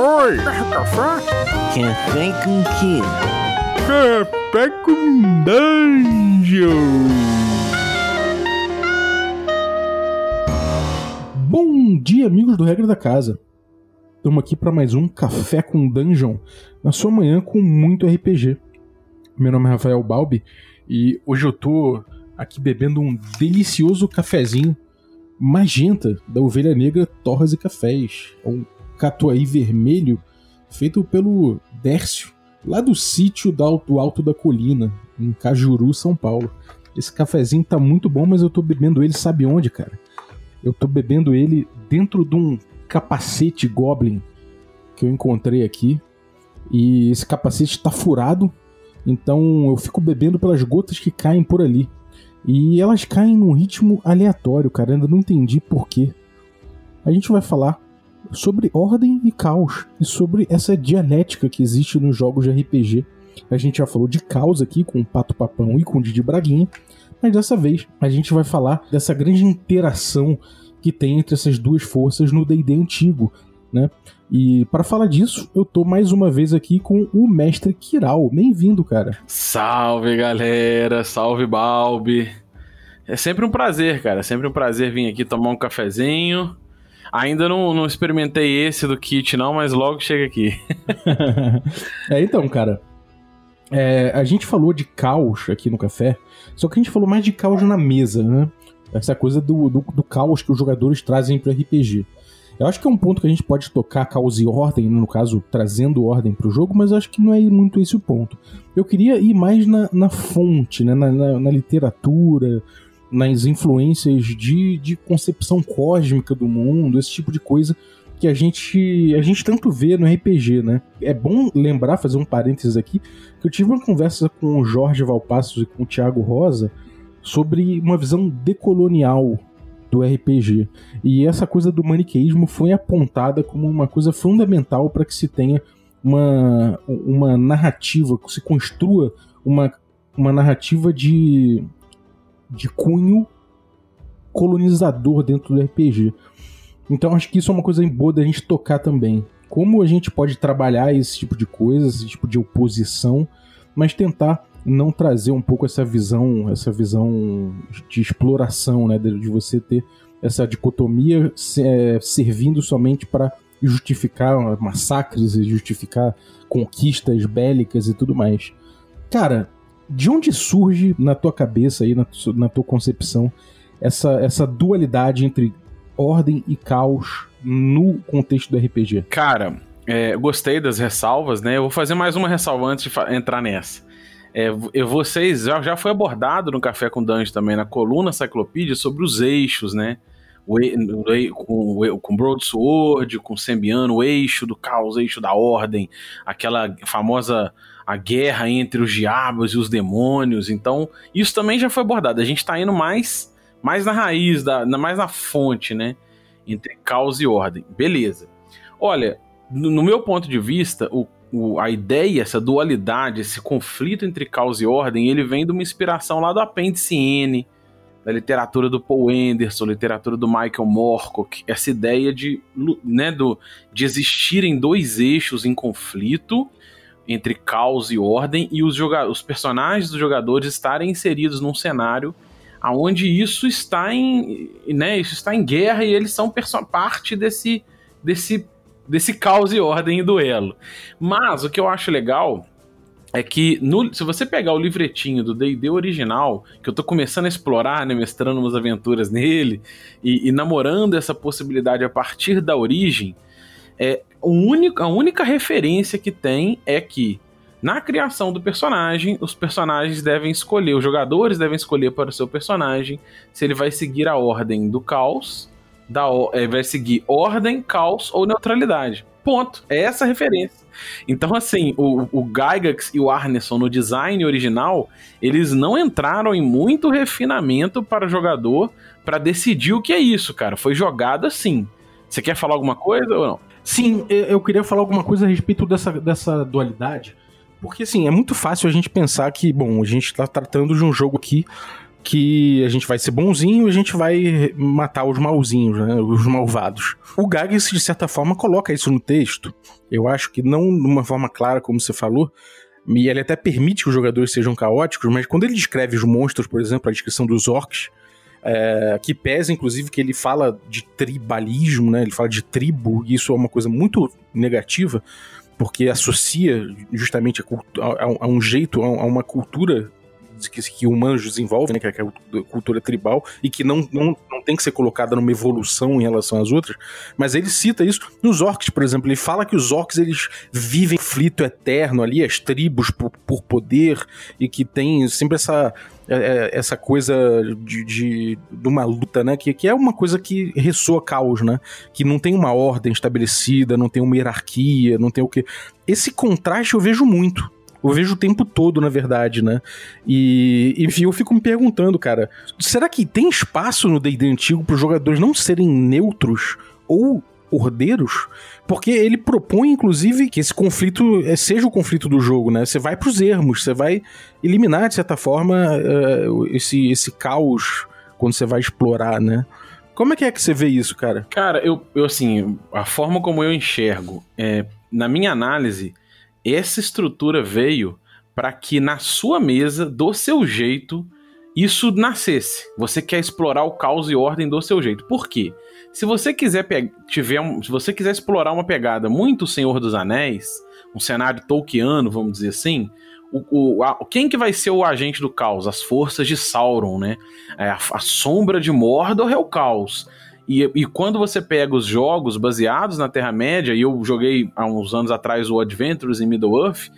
Oi! Café? Café com quê? Café com dungeon! Bom dia, amigos do Regra da Casa. Estamos aqui para mais um Café com Dungeon, na sua manhã com muito RPG. Meu nome é Rafael Balbi e hoje eu tô aqui bebendo um delicioso cafezinho magenta da Ovelha Negra Torres e Cafés. É um catuai vermelho feito pelo Dércio, lá do sítio do Alto, Alto da Colina, em Cajuru, São Paulo. Esse cafezinho tá muito bom, mas eu tô bebendo ele, sabe onde, cara? Eu tô bebendo ele dentro de um capacete Goblin que eu encontrei aqui. E esse capacete tá furado, então eu fico bebendo pelas gotas que caem por ali. E elas caem num ritmo aleatório, cara. Eu ainda não entendi porquê. A gente vai falar sobre ordem e caos e sobre essa dialética que existe nos jogos de RPG. A gente já falou de caos aqui com o Pato Papão e com o Didi Braguinha, mas dessa vez a gente vai falar dessa grande interação que tem entre essas duas forças no D&D antigo, né? E para falar disso, eu tô mais uma vez aqui com o mestre Kiral. Bem-vindo, cara. Salve, galera. Salve, Balbi. É sempre um prazer, cara. É sempre um prazer vir aqui tomar um cafezinho. Ainda não, não experimentei esse do kit, não, mas logo chega aqui. é, então, cara. É, a gente falou de caos aqui no café, só que a gente falou mais de caos na mesa, né? Essa coisa do, do, do caos que os jogadores trazem pro RPG. Eu acho que é um ponto que a gente pode tocar causa e ordem, no caso, trazendo ordem para o jogo, mas acho que não é muito esse o ponto. Eu queria ir mais na, na fonte, né? Na, na, na, literatura, nas influências de, de concepção cósmica do mundo, esse tipo de coisa que a gente a gente tanto vê no RPG, né? É bom lembrar, fazer um parênteses aqui, que eu tive uma conversa com o Jorge Valpassos e com o Thiago Rosa sobre uma visão decolonial do RPG. E essa coisa do maniqueísmo foi apontada como uma coisa fundamental para que se tenha uma, uma narrativa, que se construa uma, uma narrativa de, de cunho colonizador dentro do RPG. Então acho que isso é uma coisa boa da gente tocar também. Como a gente pode trabalhar esse tipo de coisa, esse tipo de oposição, mas tentar não trazer um pouco essa visão, essa visão de exploração, né, de, você ter essa dicotomia é, servindo somente para justificar massacres e justificar conquistas bélicas e tudo mais. Cara, de onde surge na tua cabeça aí, na, na tua concepção, essa, essa dualidade entre ordem e caos no contexto do RPG? Cara, é, gostei das ressalvas, né? Eu vou fazer mais uma ressalva antes de entrar nessa. É, vocês já, já foi abordado no Café com Dungeon também, na coluna Cyclopedia, sobre os eixos, né? O, o, com, com Broadsword, com Sembiano, o eixo do caos, o eixo da ordem, aquela famosa a guerra entre os diabos e os demônios. Então, isso também já foi abordado. A gente está indo mais, mais na raiz, da, mais na fonte, né? Entre caos e ordem. Beleza. Olha, no, meu ponto de vista, o o, a ideia, essa dualidade, esse conflito entre caos e ordem, ele vem de uma inspiração lá do apêndice N, da literatura do Paul Anderson, literatura do Michael Moorcock, essa ideia de, né, do, de existirem dois eixos em conflito entre caos e ordem e os, os personagens dos jogadores estarem inseridos num cenário aonde isso está em, né, isso está em guerra e eles são parte desse, desse desse caos e ordem e duelo. Mas o que eu acho legal é que no, se você pegar o livretinho do D&D original, que eu tô começando a explorar, né, mestrando umas aventuras nele e, e namorando essa possibilidade a partir da origem, é único, a única referência que tem é que na criação do personagem, os personagens devem escolher, os jogadores devem escolher para o seu personagem se ele vai seguir a ordem do caos da, é, vai seguir ordem, caos ou neutralidade. Ponto. É essa a referência. Então, assim, o, o Gygax e o Arneson no design original, eles não entraram em muito refinamento para o jogador para decidir o que é isso, cara. Foi jogado assim. Você quer falar alguma coisa ou não? Sim, eu queria falar alguma coisa a respeito dessa, dessa dualidade. Porque, assim, é muito fácil a gente pensar que, bom, a gente está tratando de um jogo aqui que a gente vai ser bonzinho e a gente vai matar os malzinhos, né? Os malvados. O Gags, de certa forma, coloca isso no texto. Eu acho que não de uma forma clara, como você falou, e ele até permite que os jogadores sejam caóticos, mas quando ele descreve os monstros, por exemplo, a descrição dos orcs, é, que pesa, inclusive, que ele fala de tribalismo, né? Ele fala de tribo, e isso é uma coisa muito negativa, porque associa justamente a, a, a um jeito, a, a uma cultura que, que humanos desenvolvem, né, que é a cultura tribal, e que não, não, não tem que ser colocada numa evolução em relação às outras, mas ele cita isso nos orcs, por exemplo, ele fala que os orcs eles vivem flito eterno ali, as tribos por, por poder, e que tem sempre essa é, é, essa coisa de, de, de, uma luta, né? Que, que é uma coisa que ressoa caos, né? Que não tem uma ordem estabelecida, não tem uma hierarquia, não tem o que. Esse contraste eu vejo muito. Eu vejo o tempo todo, na verdade, né? E, enfim, eu fico me perguntando, cara, será que tem espaço no D&D antigo para os jogadores não serem neutros ou ordeiros? Porque ele propõe, inclusive, que esse conflito eh, seja o conflito do jogo, né? Você vai pros ermos, você vai eliminar, de certa forma, uh, esse, esse caos quando você vai explorar, né? Como é que é que você vê isso, cara? Cara, eu, eu assim, a forma como eu enxergo, é, na minha análise, essa estrutura veio para que na sua mesa, do seu jeito, isso nascesse. Você quer explorar o caos e ordem do seu jeito. Por quê? Se você quiser tiver um, se você quiser explorar uma pegada muito Senhor dos Anéis, um cenário tolkiano, vamos dizer assim, o, o a, quem que vai ser o agente do caos? As forças de Sauron, né? É, a, a, sombra de Mordor é o caos. E, e, quando você pega os jogos baseados na Terra-média, e eu joguei há uns anos atrás o Adventures em Middle-earth,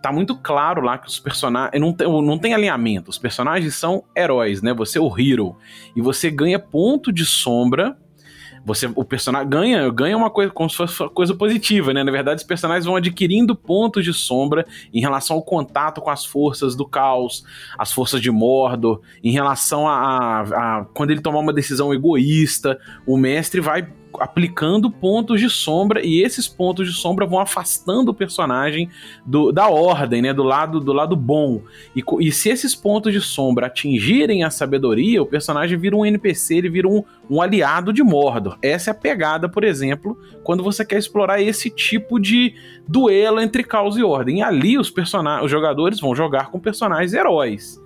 tá muito claro lá que os personagens. Não tem, não tem alinhamento. Os personagens são heróis, né? Você é o hero. E você ganha ponto de sombra você, o personagem ganha, ganha uma coisa como se fosse uma coisa positiva, né? Na verdade, os personagens vão adquirindo pontos de sombra em relação ao contato com as forças do caos, as forças de Mordor, em relação a, a, a quando ele tomar uma decisão egoísta, o mestre vai aplicando pontos de sombra e esses pontos de sombra vão afastando o personagem do, da ordem, né, do lado do lado bom. E, e se esses pontos de sombra atingirem a sabedoria, o personagem vira um NPC, ele vira um, um aliado de Mordor. Essa é a pegada, por exemplo, quando você quer explorar esse tipo de duelo entre caos e ordem. E ali os os jogadores vão jogar com personagens heróis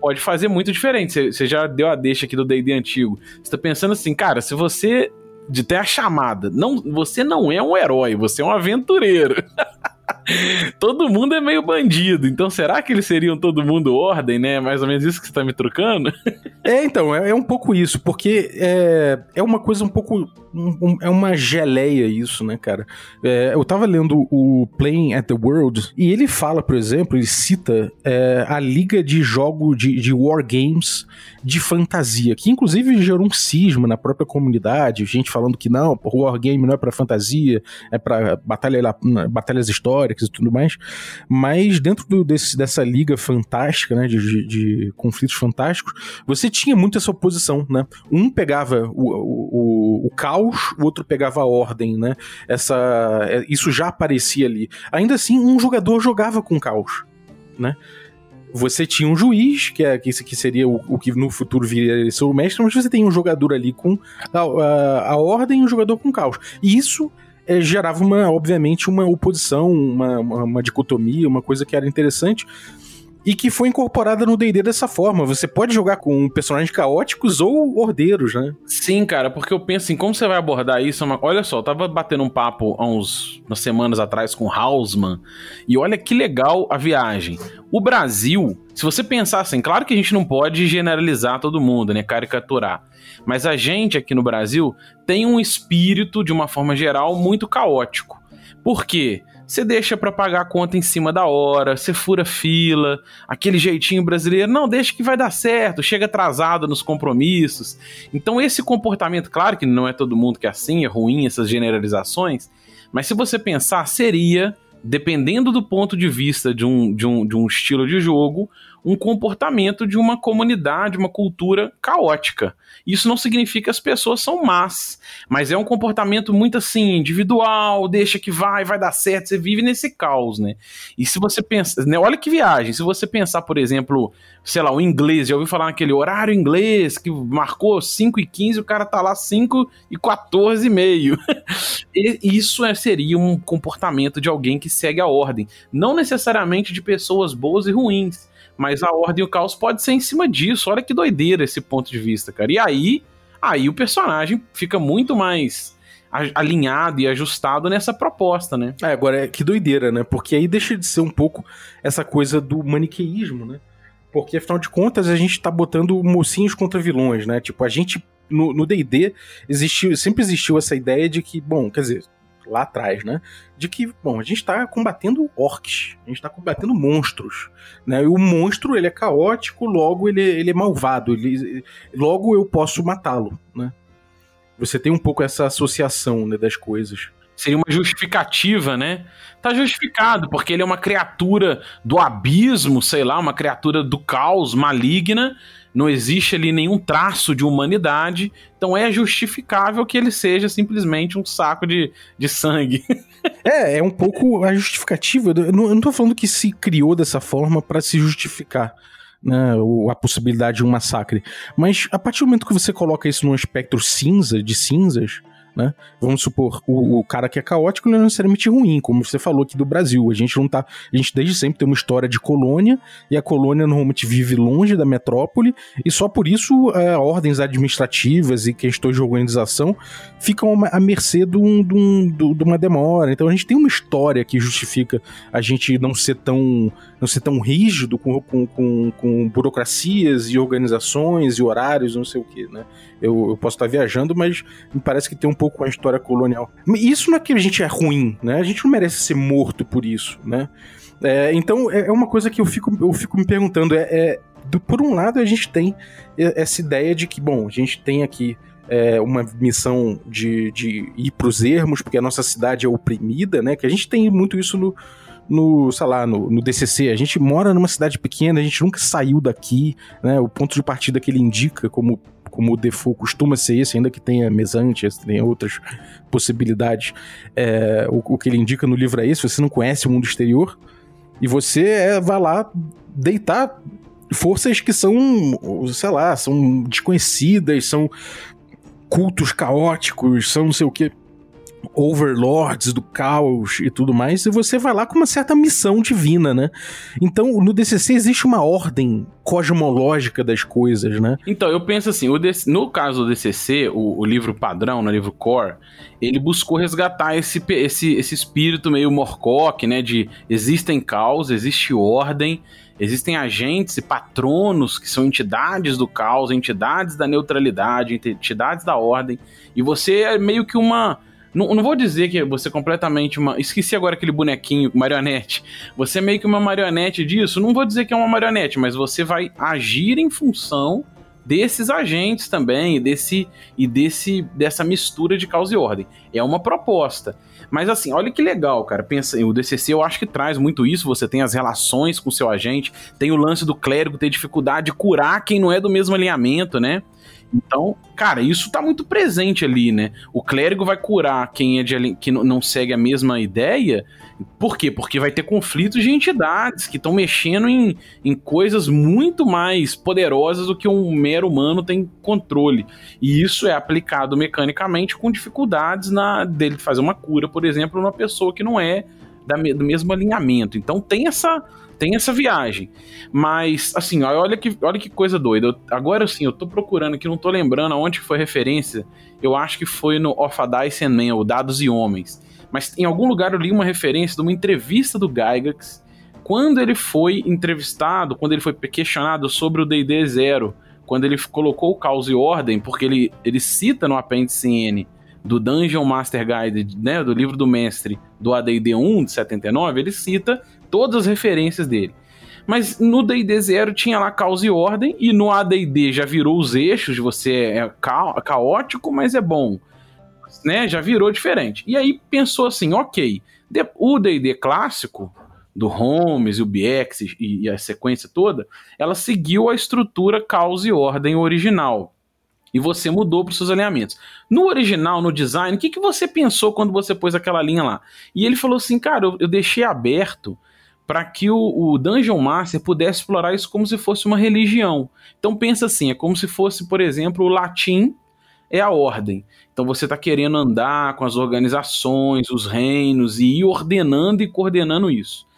pode fazer muito diferente. Você já deu a deixa aqui do D&D antigo. Você tá pensando assim, cara, se você de ter a chamada. Não, você não é um herói, você é um aventureiro. todo mundo é meio bandido, então será que eles seriam todo mundo ordem, né? Mais ou menos isso que você tá me trucando? é, então, é, é, um pouco isso, porque é, é uma coisa um pouco. Um, é uma geleia isso, né, cara? É, eu tava lendo o Playing at the World e ele fala, por exemplo, ele cita é, a liga de jogo de, de wargames de fantasia, que inclusive gerou um cisma na própria comunidade, gente falando que não, o wargame não é para fantasia, é para batalha, batalhas históricas e tudo mais, mas dentro do, desse, dessa liga fantástica, né, de, de, de, conflitos fantásticos, você tinha muito essa oposição, né? Um pegava o, o, o caos, o outro pegava a ordem, né? Essa, é, isso já aparecia ali. Ainda assim, um jogador jogava com caos, né? Você tinha um juiz, que, é, que, que seria o, o que no futuro viria ser o mestre, mas você tem um jogador ali com a, a, a ordem e um jogador com caos. E isso é, gerava, uma, obviamente, uma oposição, uma, uma, uma dicotomia, uma coisa que era interessante e que foi incorporada no D&D dessa forma. Você pode jogar com personagens caóticos ou ordeiros, né? Sim, cara, porque eu penso assim, como você vai abordar isso? É olha só, eu tava batendo um papo há uns umas semanas atrás com Hausman, e olha que legal a viagem. O Brasil, se você pensar assim, claro que a gente não pode generalizar todo mundo, né, caricaturar, mas a gente aqui no Brasil tem um espírito, de uma forma geral, muito caótico. Por quê? Você deixa para pagar a conta em cima da hora, você fura fila, aquele jeitinho brasileiro, não, deixa que vai dar certo, chega atrasado nos compromissos. Então esse comportamento, claro que não é todo mundo que é assim, é ruim essas generalizações, mas se você pensar, seria dependendo do ponto de vista de um, de um, de um estilo de jogo, um comportamento de uma comunidade, uma cultura caótica. Isso não significa que as pessoas são más, mas é um comportamento muito assim, individual, deixa que vai, vai dar certo, você vive nesse caos, né? E se você pensa, né, olha que viagem, se você pensar, por exemplo, sei lá, o inglês, já ouviu falar naquele horário inglês que marcou 5 e 15, o cara tá lá 5 e 14 e meio. Isso é, seria um comportamento de alguém que segue a ordem, não necessariamente de pessoas boas e ruins mas a ordem e o caos pode ser em cima disso. Olha que doideira esse ponto de vista, cara. E aí, aí o personagem fica muito mais alinhado e ajustado nessa proposta, né? É, agora, é que doideira, né? Porque aí deixa de ser um pouco essa coisa do maniqueísmo, né? Porque, afinal de contas, a gente tá botando mocinhos contra vilões, né? Tipo, a gente, no D&D, sempre existiu essa ideia de que, bom, quer dizer, lá atrás, né? De que, bom, a gente está combatendo orcs, a gente está combatendo monstros, né? E o monstro, ele é caótico, logo ele, ele é malvado, ele, logo eu posso matá-lo, né? Você tem um pouco essa associação né, das coisas. Seria uma justificativa, né? Tá justificado, porque ele é uma criatura do abismo, sei lá, uma criatura do caos maligna, não existe ali nenhum traço de humanidade, então é justificável que ele seja simplesmente um saco de, de sangue. é, é um pouco a justificativa. Eu não, eu não tô falando que se criou dessa forma para se justificar. Né, a possibilidade de um massacre. Mas a partir do momento que você coloca isso num espectro cinza, de cinzas, né? Vamos supor, o, o, cara que é caótico não é necessariamente ruim, como você falou aqui do Brasil. A gente não tá. A gente desde sempre tem uma história de colônia, e a colônia normalmente vive longe da metrópole, e só por isso é, ordens administrativas e questões de organização ficam à mercê de, um, de, um, de uma demora. Então a gente tem uma história que justifica a gente não ser tão não ser tão rígido com, com, com, com burocracias e organizações e horários, não sei o que, né? Eu, eu, posso estar viajando, mas me parece que tem um pouco a história colonial. Isso não é que a gente é ruim, né? A gente não merece ser morto por isso, né? É, então é, é uma coisa que eu fico, eu fico me perguntando. É, é do, por um lado, a gente tem essa ideia de que, bom, a gente tem aqui é, uma missão de, de ir para os ermos, porque a nossa cidade é oprimida, né? Que a gente tem muito isso no, no, sei lá, no, no, DCC. A gente mora numa cidade pequena, a gente nunca saiu daqui, né? O ponto de partida que ele indica como como o default costuma ser esse, ainda que tenha mesantes, tenha outras possibilidades. É, o, o, que ele indica no livro é esse: você não conhece o mundo exterior e você é, vai lá deitar forças que são, sei lá, são desconhecidas, são cultos caóticos, são não sei o que overlords do caos e tudo mais, e você vai lá com uma certa missão divina, né? Então, no DCC existe uma ordem cosmológica das coisas, né? Então, eu penso assim, no caso do DCC, o, o livro padrão, no livro core, ele buscou resgatar esse, esse, esse espírito meio Morcock, né? De existem caos, existe ordem, existem agentes e patronos que são entidades do caos, entidades da neutralidade, entidades da ordem, e você é meio que uma não, não vou dizer que você é completamente uma. Esqueci agora aquele bonequinho, marionete. Você é meio que uma marionete disso. Não vou dizer que é uma marionete, mas você vai agir em função desses agentes também e desse e desse dessa mistura de causa e ordem. É uma proposta. Mas assim, olha que legal, cara. Pensa, o DCC eu acho que traz muito isso. Você tem as relações com seu agente, tem o lance do clérigo ter dificuldade de curar quem não é do mesmo alinhamento, né? Então, cara, isso tá muito presente ali, né? O clérigo vai curar quem é de que não segue a mesma ideia. Por quê? Porque vai ter conflitos de entidades que estão mexendo em, em coisas muito mais poderosas do que um mero humano tem controle. E isso é aplicado mecanicamente com dificuldades na dele fazer uma cura, por exemplo, numa pessoa que não é da, do mesmo alinhamento. Então tem essa tem essa viagem. Mas, assim, olha que, olha que coisa doida. Eu, agora sim, eu tô procurando aqui, não tô lembrando aonde foi referência. Eu acho que foi no Of a Dice and Man, o Dados e Homens. Mas em algum lugar eu li uma referência de uma entrevista do Gygax quando ele foi entrevistado, quando ele foi questionado sobre o D&D Zero, quando ele colocou o caos e ordem, porque ele, ele cita no apêndice N do Dungeon Master Guide, né, do livro do mestre do AD&D 1 de 79, ele cita todas as referências dele. Mas no D&D Zero tinha lá caos e ordem, e no AD&D já virou os eixos, você é ca caótico, mas é bom. Né? Já virou diferente. E aí pensou assim, ok, o D&D clássico, do Holmes e o BX e, e a sequência toda, ela seguiu a estrutura caos e ordem original. E você mudou para os seus alinhamentos. No original, no design, o que, que você pensou quando você pôs aquela linha lá? E ele falou assim, cara, eu, eu deixei aberto para que o, o, Dungeon Master pudesse explorar isso como se fosse uma religião. Então pensa assim, é como se fosse, por exemplo, o latim é a ordem. Então você está querendo andar com as organizações, os reinos e ir ordenando e coordenando isso.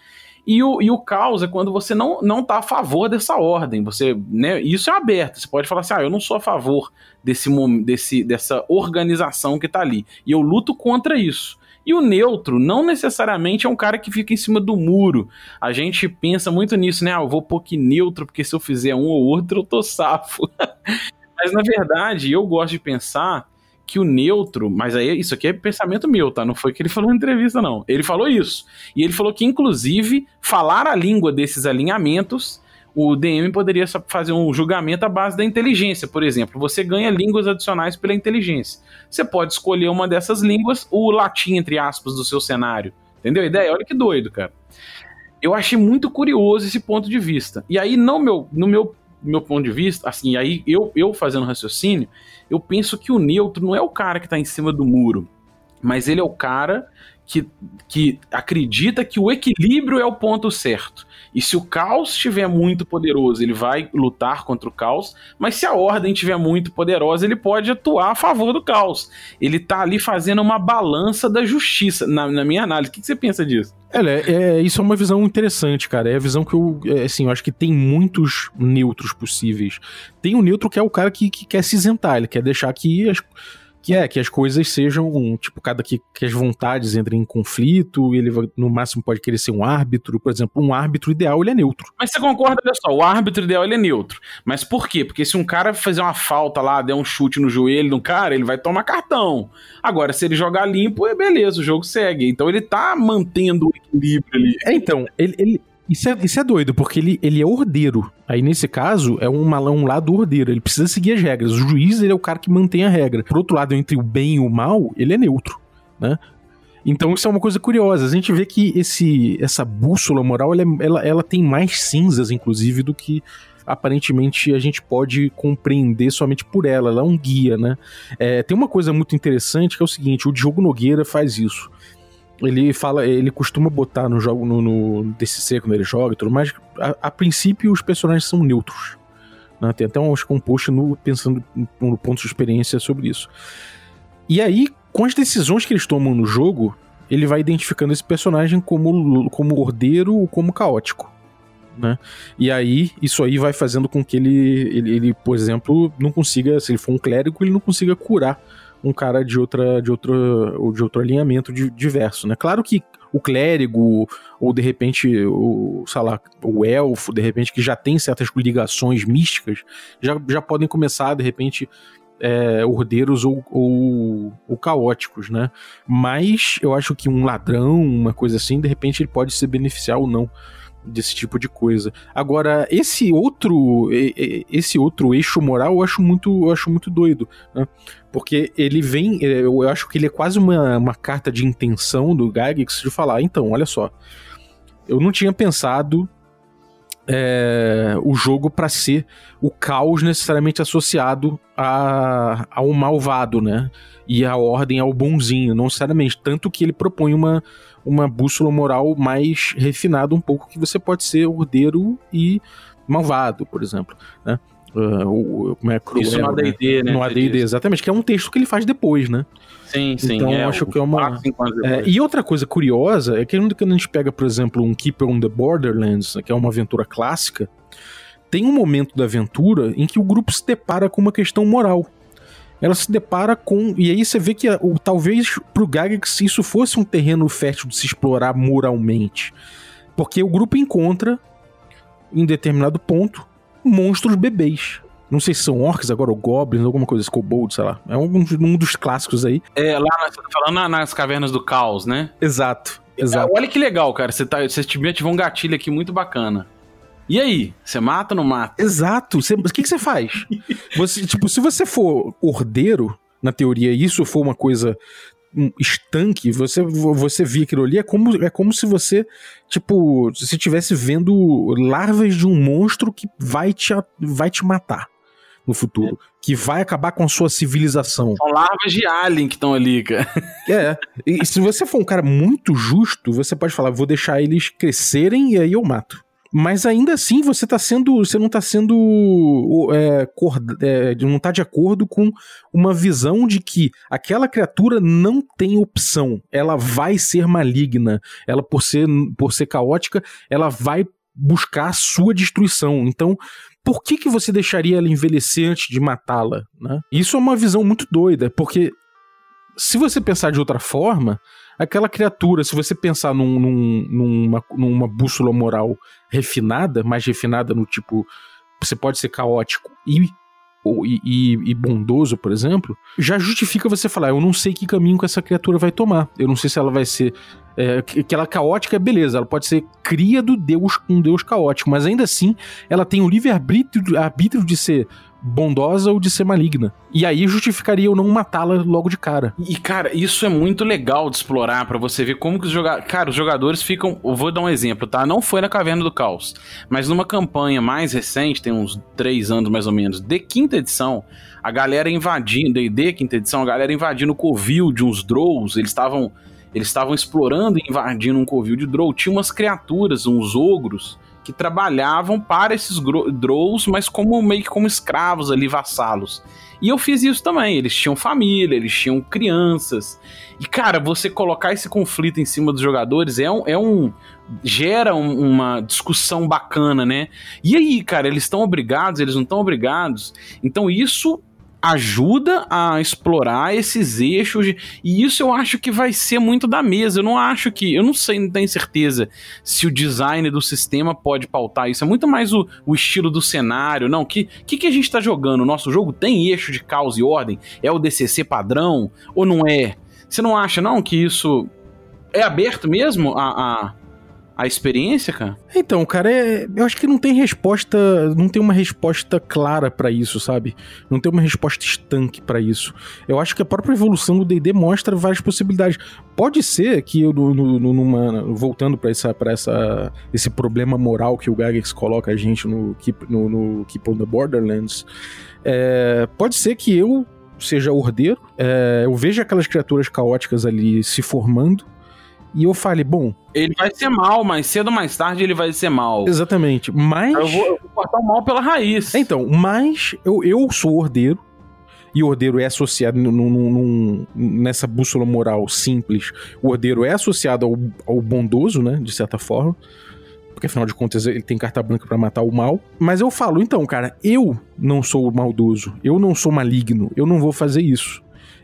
E o, e o caos é quando você não, não tá a favor dessa ordem. Você, né, isso é aberto. Você pode falar assim: ah, eu não sou a favor desse, desse, dessa organização que tá ali. E eu luto contra isso. E o neutro não necessariamente é um cara que fica em cima do muro. A gente pensa muito nisso, né? Ah, eu vou pôr que neutro, porque se eu fizer um ou outro, eu tô safo. Mas na verdade, eu gosto de pensar que o neutro, mas aí isso aqui é pensamento meu, tá? Não foi que ele falou na entrevista, não. Ele falou isso. E ele falou que, inclusive, falar a língua desses alinhamentos, o DM poderia fazer um julgamento à base da inteligência, por exemplo. Você ganha línguas adicionais pela inteligência. Você pode escolher uma dessas línguas, o latim, entre aspas, do seu cenário. Entendeu a ideia? Olha que doido, cara. Eu achei muito curioso esse ponto de vista. E aí, no meu, no meu, meu ponto de vista, assim, aí eu, eu fazendo raciocínio, eu penso que o neutro não é o cara que está em cima do muro, mas ele é o cara que, que acredita que o equilíbrio é o ponto certo. E se o caos estiver muito poderoso, ele vai lutar contra o caos, mas se a ordem estiver muito poderosa, ele pode atuar a favor do caos. Ele está ali fazendo uma balança da justiça, na, na minha análise. O que, que você pensa disso? É, é, isso é uma visão interessante, cara. É a visão que eu, é, assim, eu acho que tem muitos neutros possíveis. Tem o neutro que é o cara que, que quer se isentar, ele quer deixar que as, que é, que as coisas sejam, tipo, cada que, que as vontades entrem em conflito, ele no máximo pode querer ser um árbitro, por exemplo, um árbitro ideal ele é neutro. Mas você concorda, olha só, o árbitro ideal ele é neutro. Mas por quê? Porque se um cara fazer uma falta lá, der um chute no joelho do cara, ele vai tomar cartão. Agora, se ele jogar limpo, é beleza, o jogo segue. Então ele tá mantendo o equilíbrio ali. É, então, ele, ele isso é, isso é doido, porque ele, ele é ordeiro. Aí, nesse caso, é um, um lado ordeiro. Ele precisa seguir as regras. O juiz, ele é o cara que mantém a regra. Por outro lado, entre o bem e o mal, ele é neutro, né? Então isso é uma coisa curiosa. A gente vê que esse, essa bússola moral, ela, é, ela, ela tem mais cinzas, inclusive, do que aparentemente a gente pode compreender somente por ela. Ela é um guia, né? É, tem uma coisa muito interessante que é o seguinte: o Diogo Nogueira faz isso ele fala, ele costuma botar no jogo no, no DCC quando ele joga e tudo mais. A, a princípio, os personagens são neutros. Né? Tem até um composto no, pensando no ponto de experiência sobre isso. E aí, com as decisões que eles tomam no jogo, ele vai identificando esse personagem como, como ordeiro ou como caótico. Né? E aí, isso aí vai fazendo com que ele, ele, ele, por exemplo, não consiga, se ele for um clérigo, ele não consiga curar um cara de outra de outro, de outro alinhamento diverso, né? Claro que o clérigo, ou de repente o, sei lá, o elfo, de repente, que já tem certas ligações místicas, já, já podem começar, de repente, é, ordeiros ou, ou, ou, caóticos, né? Mas eu acho que um ladrão, uma coisa assim, de repente ele pode se beneficiar ou não desse tipo de coisa. Agora, esse outro esse outro eixo moral eu acho muito, eu acho muito doido, né? Porque ele vem, é, eu acho que ele é quase uma, uma carta de intenção do Gygax de falar, então, olha só, eu não tinha pensado é, o jogo para ser o caos necessariamente associado a, ao malvado, né? E a ordem ao bonzinho, não necessariamente. Tanto que ele propõe uma, uma bússola moral mais refinada um pouco, que você pode ser ordeiro e malvado, por exemplo, né? Uh, como é cruel, Isso no AD&D, né? No AD&D, exatamente, que é um texto que ele faz depois, né? Sim, sim. Então é, acho que é uma... É, e outra coisa curiosa é que quando a gente pega, por exemplo, um Keeper on the Borderlands, que é uma aventura clássica, tem um momento da aventura em que o grupo se depara com uma questão moral ela se depara com. E aí você vê que o, talvez pro Gygax isso fosse um terreno fértil de se explorar moralmente. Porque o grupo encontra, em determinado ponto, monstros bebês. Não sei se são orcs agora, ou goblins, alguma coisa, kobold, sei lá. É um, um dos clássicos aí. É, lá, você tá falando nas cavernas do caos, né? Exato, exato. É, olha que legal, cara. Você, tá, você ativou um gatilho aqui muito bacana. E aí? Você mata ou não mata? Exato. o que, que você faz? Você, tipo, se você for ordeiro, na teoria, isso for uma coisa um estanque, você, você via aquilo ali, é como, é como se você, tipo, se estivesse vendo larvas de um monstro que vai te, vai te matar no futuro. É. Que vai acabar com a sua civilização. São larvas de alien que estão ali, cara. É. E se você for um cara muito justo, você pode falar, vou deixar eles crescerem e aí eu mato. Mas ainda assim você tá sendo. Você não tá sendo. É, é, não tá de acordo com uma visão de que aquela criatura não tem opção. Ela vai ser maligna. Ela, por ser, por ser caótica, ela vai buscar a sua destruição. Então, por que, que você deixaria ela envelhecer antes de matá-la? Né? Isso é uma visão muito doida, porque se você pensar de outra forma, aquela criatura, se você pensar num, num, numa, numa bússola moral refinada, mais refinada no tipo, você pode ser caótico e e, e, e, bondoso, por exemplo, já justifica você falar: eu não sei que caminho que essa criatura vai tomar. Eu não sei se ela vai ser. É, que ela caótica, beleza, ela pode ser cria do Deus, um Deus caótico, mas ainda assim ela tem o livre-arbítrio de ser bondosa ou de ser maligna. E aí justificaria eu não matá-la logo de cara. E, cara, isso é muito legal de explorar para você ver como que os jogadores. Cara, os jogadores ficam. Eu vou dar um exemplo, tá? Não foi na Caverna do Caos, mas numa campanha mais recente, tem uns três anos mais ou menos, de quinta edição, a galera invadindo, D&D quinta edição, a galera invadindo o covil de uns Drows, eles estavam. Eles estavam explorando e invadindo um covil de Drow. Tinha umas criaturas, uns ogros, que trabalhavam para esses Drows, mas como meio que como escravos ali, vassalos. E eu fiz isso também. Eles tinham família, eles tinham crianças. E, cara, você colocar esse conflito em cima dos jogadores é um. É um gera um, uma discussão bacana, né? E aí, cara, eles estão obrigados, eles não estão obrigados. Então, isso ajuda a explorar esses eixos de, e isso eu acho que vai ser muito da mesa. Eu não acho que, eu não sei, não tenho certeza se o design do sistema pode pautar isso. É muito mais o, o estilo do cenário. Não, que que, que a gente está jogando? O nosso jogo tem eixo de caos e ordem? É o DCC padrão ou não é? Você não acha não que isso é aberto mesmo a, a a experiência, cara? Então, cara, é, eu acho que não tem resposta, não tem uma resposta clara para isso, sabe? Não tem uma resposta estanque para isso. Eu acho que a própria evolução do D&D mostra várias possibilidades. Pode ser que eu, no, no, numa, voltando para essa, para essa, esse problema moral que o Gygax coloca a gente no Keep, no, no Keep on the Borderlands, é, pode ser que eu seja ordeiro, é, eu veja aquelas criaturas caóticas ali se formando e eu falei, bom. Ele vai ser mal, mas cedo ou mais tarde ele vai ser mal. Exatamente. Mas. Eu vou, eu vou cortar o mal pela raiz. Então, mas eu, eu sou ordeiro. E o ordeiro é associado num, num, nessa bússola moral simples. O ordeiro é associado ao, ao bondoso, né? De certa forma. Porque afinal de contas ele tem carta branca para matar o mal. Mas eu falo, então, cara, eu não sou maldoso. Eu não sou maligno. Eu não vou fazer isso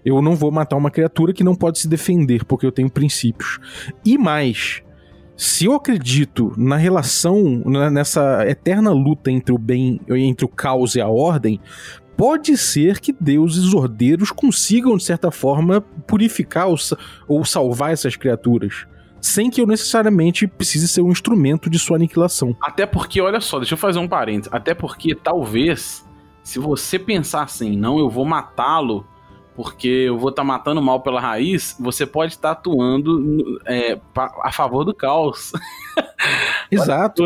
eu não vou matar uma criatura que não pode se defender, porque eu tenho princípios. E mais, se eu acredito na relação, nessa eterna luta entre o bem, entre o caos e a ordem, pode ser que deuses ordeiros consigam, de certa forma, purificar ou, ou salvar essas criaturas sem que eu necessariamente precise ser um instrumento de sua aniquilação. Até porque, olha só, deixa eu fazer um parênteses. Até porque talvez, se você pensar assim, não, eu vou matá-lo porque eu vou estar tá matando mal pela raiz, você pode estar tá atuando é, a favor do caos. Exato.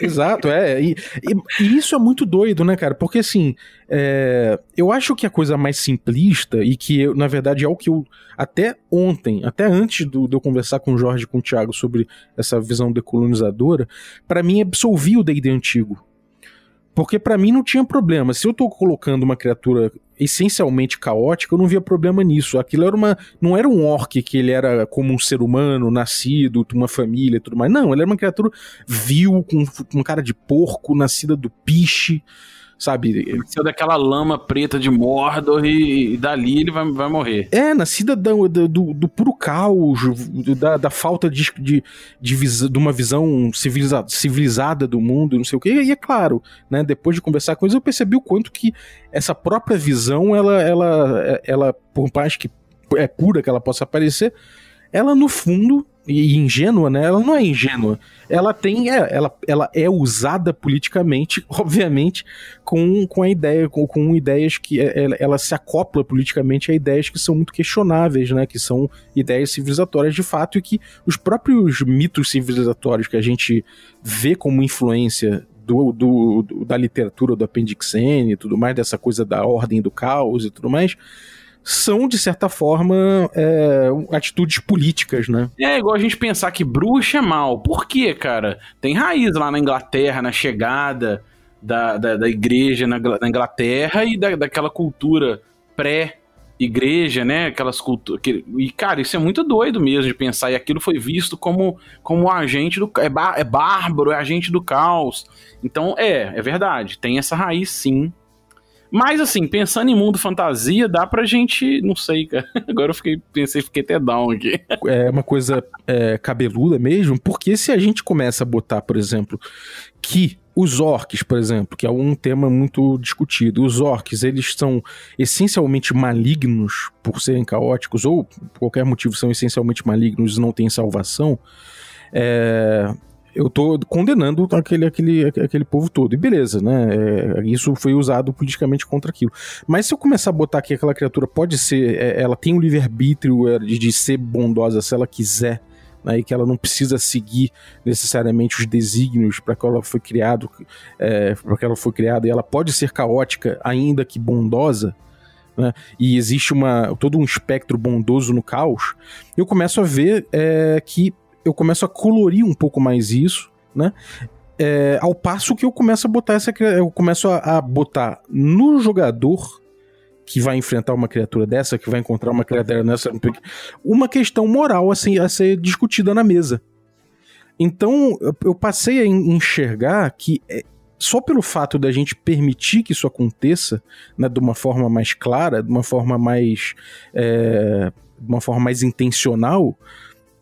Exato, é. E, e, e, isso é muito doido, né, cara? Porque assim, é, eu acho que a coisa mais simplista, e que eu, na verdade é o que eu. Até ontem, até antes do, de eu conversar com o Jorge e com o Thiago sobre essa visão decolonizadora, para mim absolvia o DD antigo. Porque para mim não tinha problema. Se eu tô colocando uma criatura essencialmente caótica, eu não via problema nisso. Aquilo era uma. Não era um orc que ele era como um ser humano, nascido, uma família e tudo mais. Não, ele era uma criatura vil, com, com cara de porco, nascida do piche sabe? Nasceu daquela lama preta de Mordor e, e dali ele vai, vai morrer. É, nascida do, do, do puro caos, da, da falta de, de, de, visa, de uma visão civiliza, civilizada do mundo, não sei o que. E é claro, né, depois de conversar com eles, eu percebi o quanto que essa própria visão, ela, ela, ela por mais que é pura que ela possa aparecer, ela no fundo e ingênua, né? Ela não é ingênua. Ela tem, é, ela, ela é usada politicamente, obviamente, com, com a ideia, com, com ideias que é, ela, ela, se acopla politicamente a ideias que são muito questionáveis, né? Que são ideias civilizatórias de fato e que os próprios mitos civilizatórios que a gente vê como influência do, do, do da literatura do Appendixene e tudo mais, dessa coisa da ordem do caos e tudo mais, são, de certa forma, é, atitudes políticas, né? É igual a gente pensar que bruxa é mal. Por quê, cara? Tem raiz lá na Inglaterra, na chegada da, da, da igreja na, Inglaterra e da, daquela cultura pré igreja, né? Aquelas culturas. E, cara, isso é muito doido mesmo de pensar. E aquilo foi visto como, como agente do. É, é bárbaro, é agente do caos. Então, é, é verdade. Tem essa raiz, sim. Mas, assim, pensando em mundo fantasia, dá pra gente. Não sei, cara. Agora eu fiquei, pensei, fiquei até down aqui. É uma coisa é, cabeluda mesmo, porque se a gente começa a botar, por exemplo, que os orcs, por exemplo, que é um tema muito discutido, os orcs, eles são essencialmente malignos por serem caóticos, ou por qualquer motivo são essencialmente malignos e não têm salvação. É, eu tô condenando aquele, aquele, aquele povo todo. E beleza, né? É, isso foi usado politicamente contra aquilo. Mas se eu começar a botar que aquela criatura pode ser. É, ela tem o um livre-arbítrio é, de, de ser bondosa se ela quiser. Né, e que ela não precisa seguir necessariamente os desígnios para que ela foi criado, é, para que ela foi criada, e ela pode ser caótica ainda que bondosa, né, e existe uma todo um espectro bondoso no caos, eu começo a ver é, que eu começo a colorir um pouco mais isso, né? É, ao passo que eu começo a botar essa eu começo a, a, botar no jogador que vai enfrentar uma criatura dessa, que vai encontrar uma criatura dessa, uma questão moral assim, a ser discutida na mesa. Então eu passei a enxergar que é, só pelo fato da gente permitir que isso aconteça né, de uma forma mais clara, de uma forma mais, é, de uma forma mais intencional,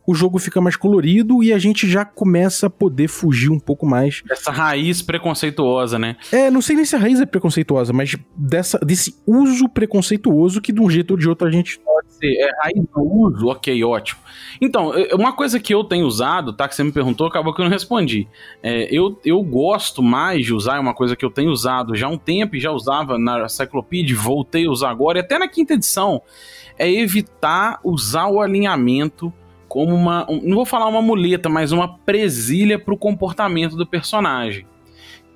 o jogo fica mais colorido e a gente já começa a poder fugir um pouco mais. Essa raiz preconceituosa, né? É, não sei nem se a raiz é preconceituosa, mas dessa, desse uso preconceituoso que de um jeito ou de outro a gente. Pode ser, é raiz do uso, ok, ótimo. Então, uma coisa que eu tenho usado, tá? Que você me perguntou, acabou que eu não respondi. É, eu, eu gosto mais de usar, é uma coisa que eu tenho usado já há um tempo e já usava na Cyclopedia, voltei a usar agora, e até na quinta edição, é evitar usar o alinhamento como uma. Um, não vou falar uma muleta, mas uma presilha para o comportamento do personagem.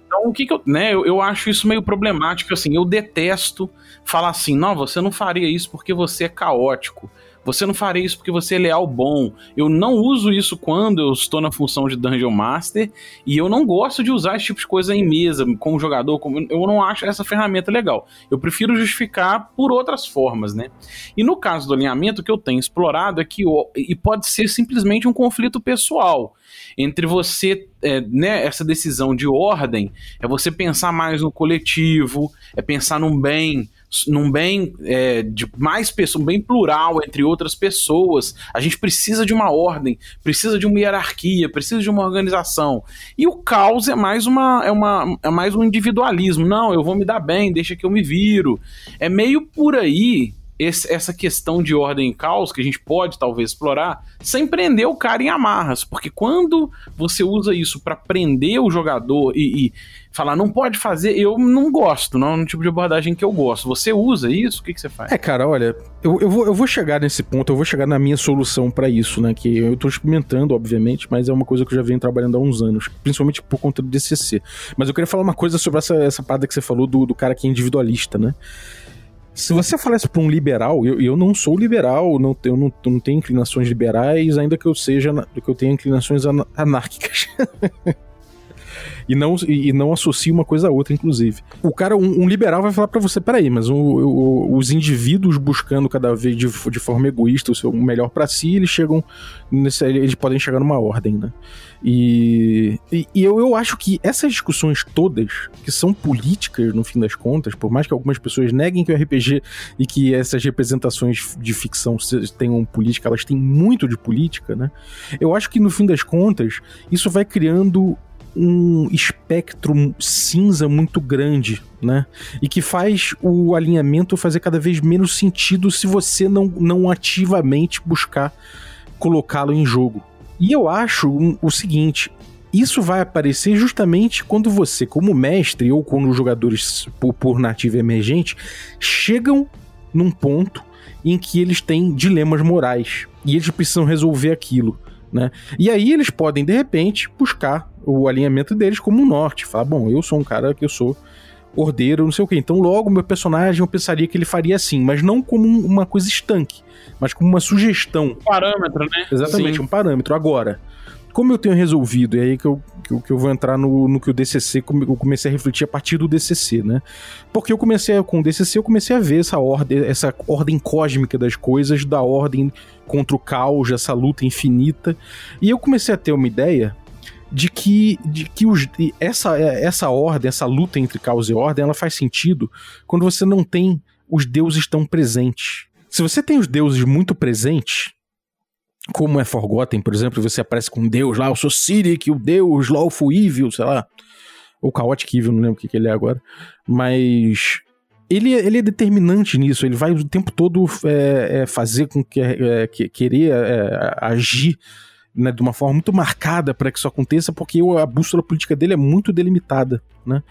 Então, o que, que eu. Né, eu, eu acho isso meio problemático. Assim, eu detesto falar assim: não, você não faria isso porque você é caótico. Você não faria isso porque você é leal bom. Eu não uso isso quando eu estou na função de Dungeon Master e eu não gosto de usar esse tipo de coisa em mesa, como jogador. Como, eu não acho essa ferramenta legal. Eu prefiro justificar por outras formas, né? E no caso do alinhamento, o que eu tenho explorado é que e pode ser simplesmente um conflito pessoal entre você, é, né, essa decisão de ordem, é você pensar mais no coletivo, é pensar num bem, num bem é, de mais pessoas, um bem plural entre outras pessoas. A gente precisa de uma ordem, precisa de uma hierarquia, precisa de uma organização. E o caos é mais uma é, uma, é mais um individualismo. Não, eu vou me dar bem, deixa que eu me viro. É meio por aí esse, essa questão de ordem e caos que a gente pode talvez explorar sem prender o cara em amarras, porque quando você usa isso para prender o jogador e, e, falar não pode fazer, eu não gosto, não é um tipo de abordagem que eu gosto. Você usa isso? O que, que você faz? É, cara, olha, eu, eu, vou, eu vou chegar nesse ponto, eu vou chegar na minha solução para isso, né? Que eu tô experimentando, obviamente, mas é uma coisa que eu já venho trabalhando há uns anos, principalmente por conta do DCC. Mas eu queria falar uma coisa sobre essa, essa parada que você falou do, do cara que é individualista, né? Se você falasse para um liberal, eu, eu não sou liberal, não, eu não, não tenho inclinações liberais, ainda que eu seja, que eu tenha inclinações anárquicas. e não, e, não associa uma coisa a outra, inclusive. O cara, um, um liberal vai falar para você, peraí, mas o, o, os indivíduos buscando cada vez de, de forma egoísta o seu melhor para si, eles chegam, nesse, eles podem chegar numa ordem, né? E, e, e, eu, eu acho que essas discussões todas, que são políticas no fim das contas, por mais que algumas pessoas neguem que o RPG e que essas representações de ficção tenham política, elas têm muito de política, né? Eu acho que no fim das contas, isso vai criando um espectro cinza muito grande, né? E que faz o alinhamento fazer cada vez menos sentido se você não, não ativamente buscar colocá-lo em jogo. E eu acho o seguinte: isso vai aparecer justamente quando você, como mestre, ou quando os jogadores por, por nativo emergente, chegam num ponto em que eles têm dilemas morais e eles precisam resolver aquilo. Né? E aí eles podem, de repente, buscar o alinhamento deles como um norte. Falar, bom, eu sou um cara que eu sou ordeiro, não sei o que. Então, logo, meu personagem eu pensaria que ele faria assim, mas não como um- uma coisa estanque, mas como uma sugestão. Parâmetro, né? Exatamente, Sim. um parâmetro. Agora, como eu tenho resolvido, e aí que eu, que eu, vou entrar no, no que o DCC, eu comecei a refletir a partir do DCC, né? Porque eu comecei, com o DCC, eu comecei a ver essa ordem, essa ordem cósmica das coisas, da ordem contra o caos, essa luta infinita, e eu comecei a ter uma ideia de que, de que os, essa, essa ordem, essa luta entre caos e ordem, ela faz sentido quando você não tem os deuses tão presentes. Se você tem os deuses muito presentes, como é Forgotten, por exemplo, você aparece com um deus lá, eu sou Cyric, o deus Lawful Evil, sei lá, ou Chaotic Evil, não lembro o que, que ele é agora, mas ele, é- ele é determinante nisso, ele vai o tempo todo é, é, fazer com que, é, que querer é, agir né, de uma forma muito marcada para que isso aconteça, porque a bússola política dele é muito delimitada, né?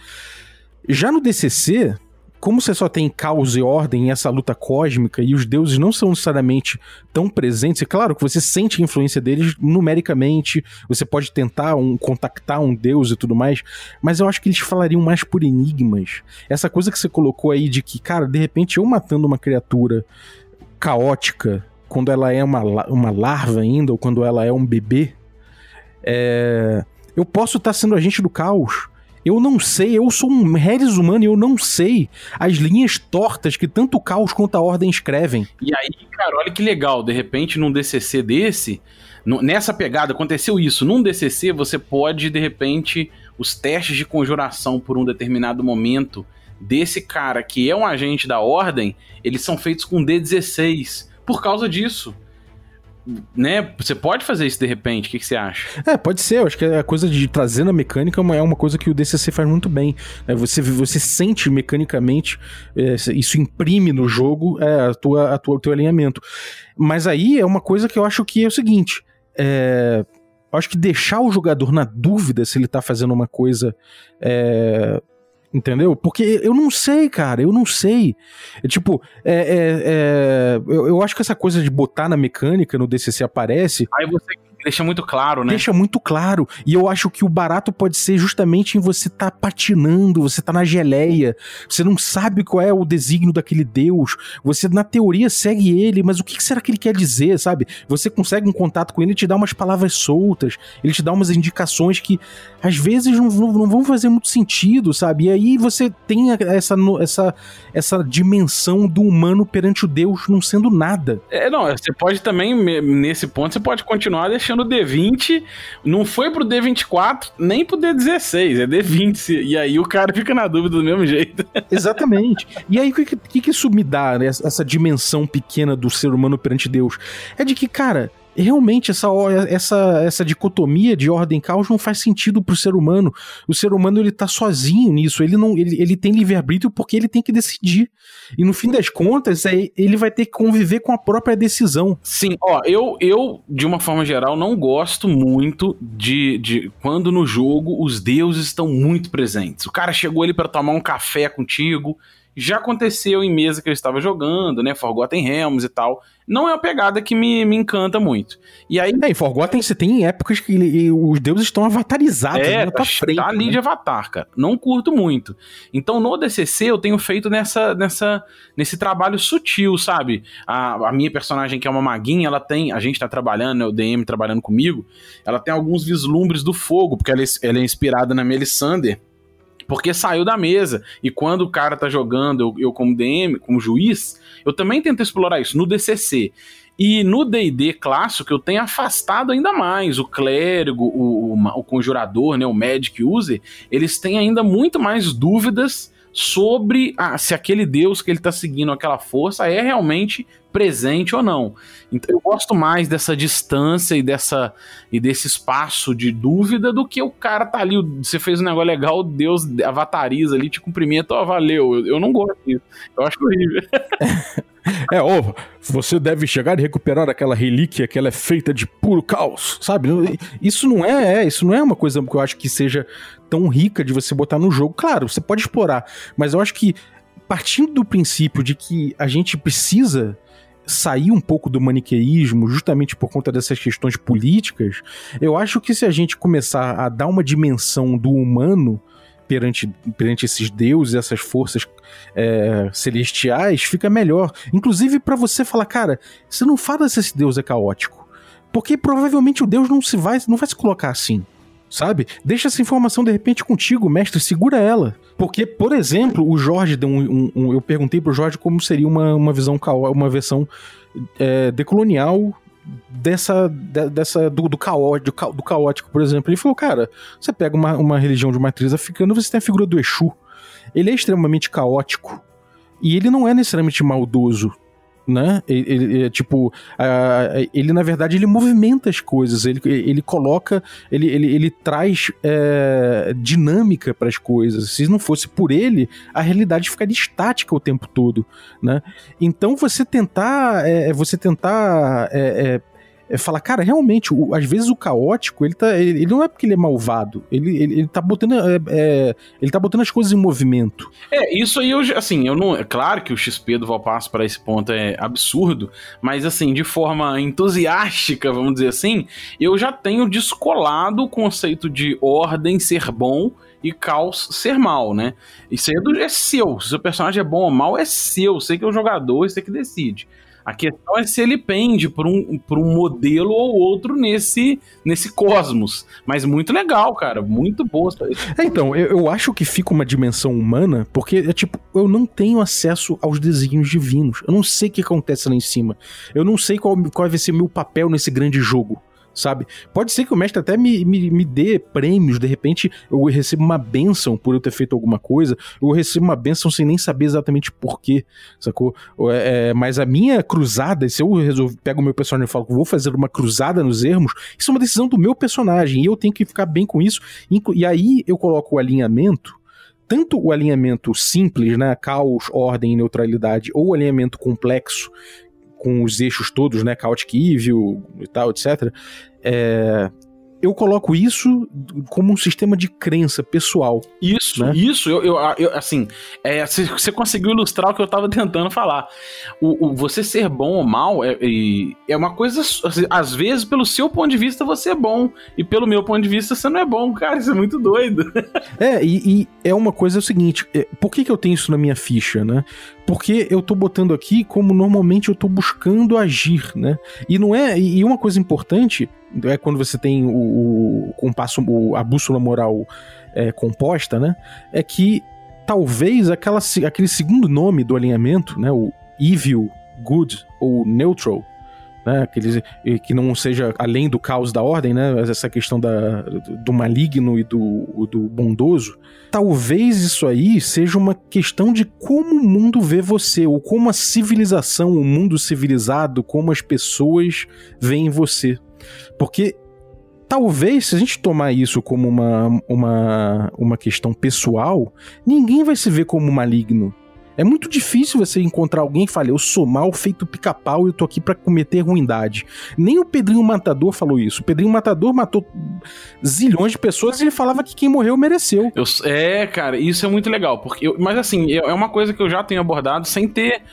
Já no DCC, como você só tem caos e ordem e essa luta cósmica e os deuses não são necessariamente tão presentes, é claro que você sente a influência deles numericamente, você pode tentar um, contactar um deus e tudo mais, mas eu acho que eles falariam mais por enigmas. Essa coisa que você colocou aí de que, cara, de repente eu matando uma criatura caótica, quando ela é uma, uma larva ainda, ou quando ela é um bebê, é, eu posso estar sendo agente do caos. Eu não sei, eu sou um Harris humano e eu não sei as linhas tortas que tanto o caos quanto a ordem escrevem. E aí, cara, olha que legal, de repente num DCC desse, nessa pegada, aconteceu isso. Num DCC você pode, de repente, os testes de conjuração por um determinado momento desse cara que é um agente da ordem, eles são feitos com D16 por causa disso. Né? Você pode fazer isso de repente, o que, que você acha? É, pode ser, eu acho que a coisa de trazer na mecânica é uma- é coisa que o DCC faz muito bem. né? você, você sente mecanicamente, é, isso imprime no jogo é, a tua, a tua, o teu alinhamento. Mas aí é uma coisa que eu acho que é o seguinte: é, eu acho que deixar o jogador na dúvida se ele tá fazendo uma coisa. é, Entendeu? Porque eu não sei, cara, eu não sei. É, tipo, é, é, é, eu, eu acho que essa coisa de botar na mecânica no DCC aparece, Aí você deixa muito claro, né? deixa muito claro. E eu acho que o barato pode ser justamente em você tá patinando, você tá na geleia, você não sabe qual é o desígnio daquele deus, você na teoria segue ele, mas o que será que ele quer dizer, sabe? Você consegue um contato com ele, ele te dá umas palavras soltas, ele te dá umas indicações que às vezes não, vão- não vão fazer muito sentido, sabe? E aí você tem essa, essa, essa dimensão do humano perante o deus não sendo nada. É, não, você pode também, nesse ponto, você pode continuar deixando o D20. Não foi pro D24, nem pro D16, é D20. E aí o cara fica na dúvida do mesmo jeito. Exatamente. E aí, o que, que, que isso me dá, né? essa dimensão pequena do ser humano perante Deus? É de que, cara, realmente essa, o- essa, essa dicotomia de ordem e caos não faz sentido pro ser humano. O ser humano, ele tá sozinho nisso. Ele não ele, ele tem livre-arbítrio porque ele tem que decidir. E no fim das contas, é, ele vai ter que conviver com a própria decisão. Sim, ó, eu, eu, de uma forma geral, não gosto muito de, de quando no jogo os deuses estão muito presentes. O cara chegou ali pra tomar um café contigo. Já aconteceu em mesa que eu estava jogando, né? Forgotten Realms e tal. Não é uma pegada que me, me encanta muito. E aí, É, em Forgotten você tem épocas que ele- os deuses estão avatarizados É, na tá, frente. tá ali né? de Avatar, cara. Não curto muito. Então, no DCC, eu tenho feito nessa, nessa, nesse trabalho sutil, sabe? A, a minha personagem, que é uma maguinha, ela tem. A gente tá trabalhando, né? O DM trabalhando comigo. Ela tem alguns vislumbres do fogo, porque ela, é- ela é inspirada na Melissander. Porque saiu da mesa. E quando o cara tá jogando, eu, eu como DM, como juiz, eu também tento explorar isso no DCC. E no D&D clássico eu tenho afastado ainda mais o clérigo, o, o, o conjurador, né, o magic user, eles têm ainda muito mais dúvidas sobre ah, se aquele deus que ele tá seguindo, aquela força, é realmente presente ou não. Então eu gosto mais dessa distância e dessa e desse espaço de dúvida do que o cara tá ali, você fez um negócio legal, Deus avatariza ali, te cumprimenta, ó, oh, valeu. Eu, eu, não gosto disso. Eu acho horrível. É, ó, você deve chegar e recuperar aquela relíquia que ela é feita de puro caos, sabe? Isso não é, é, isso não é uma coisa que eu acho que seja tão rica de você botar no jogo. Claro, você pode explorar, mas eu acho que partindo do princípio de que a gente precisa sair um pouco do maniqueísmo, justamente por conta dessas questões políticas, eu acho que se a gente começar a dar uma dimensão do humano perante, perante esses deuses, essas forças é, celestiais, fica melhor. Inclusive para você falar, cara, você não fala se esse deus é caótico. Porque provavelmente o deus não se vai, não vai se colocar assim sabe? Deixa essa informação de repente contigo, mestre, segura ela. Porque, por exemplo, o Jorge deu um, um, um eu perguntei pro Jorge como seria uma, uma visão uma versão é, decolonial dessa, de, dessa do, do, caótico, do caótico, por exemplo. Ele falou, cara, você pega uma, uma religião de matriz africana, você tem a figura do Exu. Ele é extremamente caótico. E ele não é necessariamente maldoso né? Ele, ele tipo, uh, ele na verdade ele movimenta as coisas, ele, ele coloca, ele, ele, ele traz é, dinâmica para as coisas. Se não fosse por ele, a realidade ficaria estática o tempo todo, né? Então você tentar, é, você tentar é, falar, cara, realmente, o, às vezes o caótico, ele, tá, ele, ele, não é porque ele é malvado, ele, ele, ele tá botando é, é, ele tá botando as coisas em movimento. É, isso aí, eu, assim, eu não, é claro que o XP do Valpasso para esse ponto é absurdo, mas assim, de forma entusiástica, vamos dizer assim, eu já tenho descolado o conceito de ordem ser bom e caos ser mal, né? Isso aí é, do, é seu. Se o personagem é bom ou mal, é seu. Você que é o jogador, você que decide. A questão é se ele pende por um, por um modelo ou outro nesse, nesse cosmos. Mas muito legal, cara. Muito boa. É, então, eu, eu acho que fica uma dimensão humana, porque é tipo, eu não tenho acesso aos desígnios divinos. Eu não sei o que acontece lá em cima. Eu não sei qual, qual vai ser meu papel nesse grande jogo sabe? Pode ser que o mestre até me, me, me dê prêmios, de repente eu recebo uma benção por eu ter feito alguma coisa, eu recebo uma benção sem nem saber exatamente porquê, sacou? É, é, mas a minha cruzada, se eu resolvo, pego o meu personagem e falo que vou fazer uma cruzada nos ermos, isso é uma decisão do meu personagem e eu tenho que ficar bem com isso. E aí eu coloco o alinhamento tanto o alinhamento simples, né, caos, ordem e neutralidade, ou o alinhamento complexo, com os eixos todos, né, Chaotic Evil e tal, etc. É, eu coloco isso como um sistema de crença pessoal. Isso, né? isso, eu, eu, eu assim, é, você conseguiu ilustrar o que eu tava tentando falar. O, o você ser bom ou mal é, é uma coisa, assim, às vezes, pelo seu ponto de vista, você é bom, e pelo meu ponto de vista, você não é bom, cara, isso é muito doido. É, e, e é uma coisa é o seguinte, é, por que, que eu tenho isso na minha ficha, né? Porque eu tô botando aqui como normalmente eu tô buscando agir, né? E não é. E uma coisa importante é quando você tem o, o compasso, o, a bússola moral é, composta, né? É que talvez aquela, aquele segundo nome do alinhamento, né? O evil, good ou neutral, né, que, que não seja além do caos da ordem, né, essa questão da, do maligno e do, do bondoso, talvez isso aí seja uma questão de como o mundo vê você, ou como a civilização, o mundo civilizado, como as pessoas veem você. Porque talvez, se a gente tomar isso como uma, uma, uma questão pessoal, ninguém vai se ver como maligno. É muito difícil você encontrar alguém que fale, eu sou mal feito pica-pau e eu tô aqui para cometer ruindade. Nem o Pedrinho Matador falou isso. O Pedrinho Matador matou zilhões de pessoas e ele falava que quem morreu mereceu. Eu, é, cara, isso é muito legal. porque eu, Mas assim, é, é uma coisa que eu já tenho abordado sem ter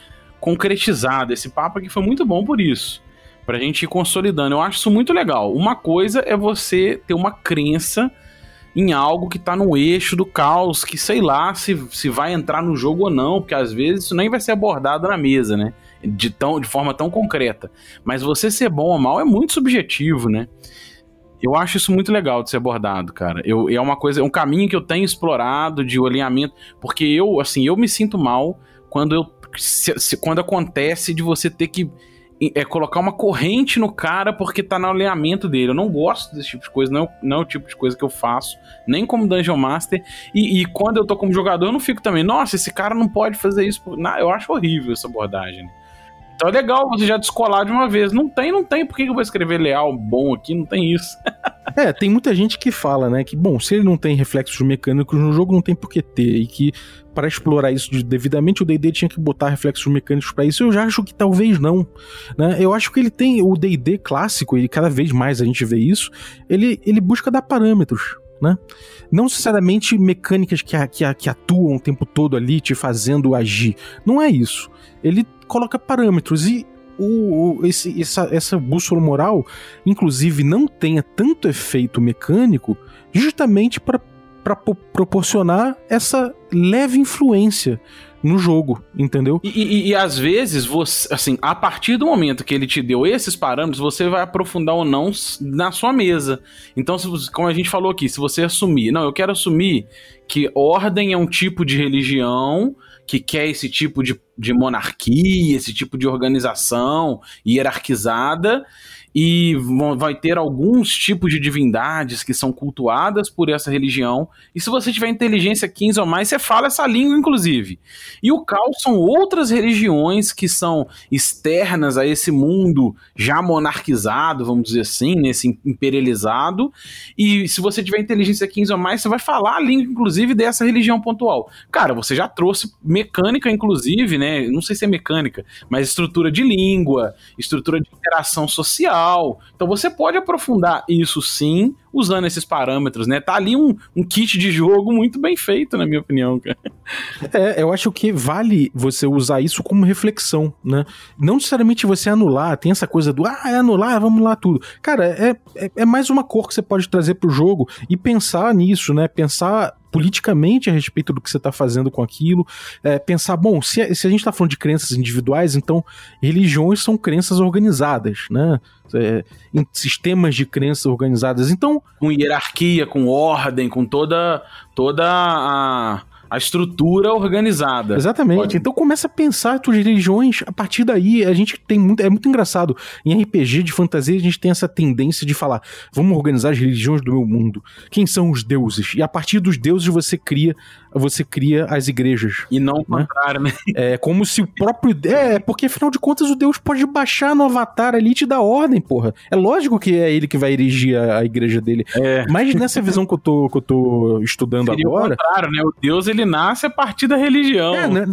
concretizado. Esse papo aqui foi muito bom por isso. Pra gente ir consolidando. Eu acho isso muito legal. Uma coisa é você ter uma crença em algo que tá no eixo do caos, que sei lá se, se vai entrar no jogo ou não, porque às vezes isso nem vai ser abordado na mesa, né? De, tão, de forma tão concreta. Mas você ser bom ou mal é muito subjetivo, né? Eu acho isso muito legal de ser abordado, cara. Eu, é uma coisa, é um caminho que eu tenho explorado de alinhamento, porque eu, assim, eu me sinto mal quando eu se, se, quando acontece de você ter que é colocar uma corrente no cara porque tá no alinhamento dele. Eu não gosto desse tipo de coisa, não, não é o tipo de coisa que eu faço, nem como Dungeon Master. E, e quando eu tô como jogador, eu não fico também, nossa, esse cara não pode fazer isso. Não, eu acho horrível essa abordagem. Então é legal você já descolar de uma vez. Não tem, não tem. Por que eu vou escrever leal bom aqui? Não tem isso. É, tem muita gente que fala, né, que, bom, se ele não tem reflexos mecânicos no jogo, não tem por que ter. E que para explorar isso devidamente, o D&D tinha que botar reflexos mecânicos para isso. Eu já acho que talvez não, né? Eu acho que ele tem o D&D clássico e cada vez mais a gente vê isso. Ele, ele busca dar parâmetros, né? Não necessariamente mecânicas que, que, que atuam o tempo todo ali te fazendo agir. Não é isso. Ele coloca parâmetros e o, o, esse, essa, essa bússola moral, inclusive, não tenha tanto efeito mecânico, justamente para proporcionar essa leve influência no jogo, entendeu? E, e, e, às vezes, você, assim, a partir do momento que ele te deu esses parâmetros, você vai aprofundar ou não na sua mesa. Então, se, como a gente falou aqui, se você assumir, não, eu quero assumir que ordem é um tipo de religião que quer esse tipo de, de monarquia, esse tipo de organização hierarquizada, e vai ter alguns tipos de divindades que são cultuadas por essa religião. E se você tiver inteligência 15 ou mais, você fala essa língua, inclusive. E o caos são outras religiões que são externas a esse mundo já monarquizado, vamos dizer assim, nesse imperializado. E se você tiver inteligência 15 ou mais, você vai falar a língua, inclusive, dessa religião pontual. Cara, você já trouxe mecânica, inclusive, né? Não sei se é mecânica, mas estrutura de língua, estrutura de interação social então você pode aprofundar isso sim, usando esses parâmetros, né? Tá ali um, um kit de jogo muito bem feito, na minha opinião, cara. É, eu acho que vale você usar isso como reflexão, né? Não necessariamente você anular, tem essa coisa do, ah, é anular, vamos lá tudo. Cara, é, é, é mais uma cor que você pode trazer pro jogo e pensar nisso, né? Pensar politicamente a respeito do que você está fazendo com aquilo. É, pensar, bom, se, se a gente está falando de crenças individuais, então religiões são crenças organizadas, né? É, em sistemas de crenças organizadas. Então. Com hierarquia, com ordem, com toda, toda a a estrutura organizada. Exatamente. Pode... Então começa a pensar as tuas religiões, a partir daí a gente tem muito, é muito engraçado. Em RPG de fantasia a gente tem essa tendência de falar, vamos organizar as religiões do meu mundo. Quem são os deuses? E a partir dos deuses você cria você cria as igrejas. E não o né? contrário, né? É como se o próprio. É, porque afinal de contas o Deus pode baixar no avatar ali e te dar ordem, porra. É lógico que é ele que vai erigir a, a igreja dele. É. Mas nessa visão que eu tô, que eu tô estudando Seria agora. O contrário, né? O Deus ele nasce a partir da religião. É, na,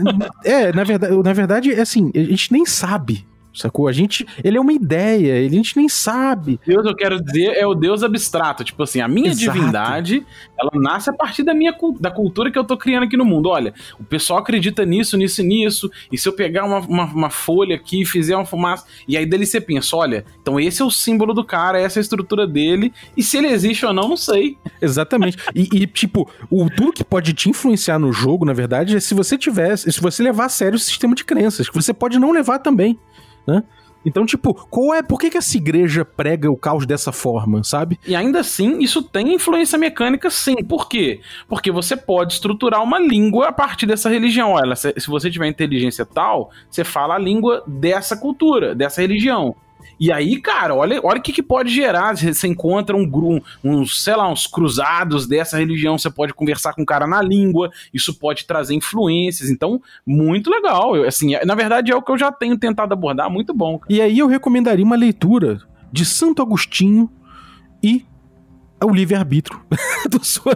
é, na verdade, na verdade, é assim, a gente nem sabe sacou? A gente, ele é uma ideia, ele, a gente nem sabe. Deus, eu quero dizer, é o Deus abstrato. Tipo assim, a minha Exato. divindade, ela nasce a partir da minha da cultura que eu tô criando aqui no mundo. Olha, o pessoal acredita nisso, nisso e nisso, e se eu pegar uma, uma, uma folha aqui e fizer uma fumaça, e aí dele você pensa, olha, então esse é o símbolo do cara, essa é a estrutura dele, e se ele existe ou não, não sei. Exatamente. e, e, tipo, o tudo que pode te influenciar no jogo, na verdade, é se você tivesse, se você levar a sério o sistema de crenças, que você pode não levar também né? Então, tipo, qual é, por que, que essa igreja prega o caos dessa forma, sabe? E ainda assim, isso tem influência mecânica, sim. Por quê? Porque você pode estruturar uma língua a partir dessa religião. Olha, se você tiver inteligência tal, você fala a língua dessa cultura, dessa religião. E aí, cara, olha, olha o que, que pode gerar. Você encontra um grupo, uns, sei lá, uns cruzados dessa religião, você pode conversar com o cara na língua, isso pode trazer influências. Então, muito legal. Eu, assim, na verdade, é o que eu já tenho tentado abordar, muito bom. E aí eu recomendaria uma leitura de Santo Agostinho e o livre-arbítrio do sua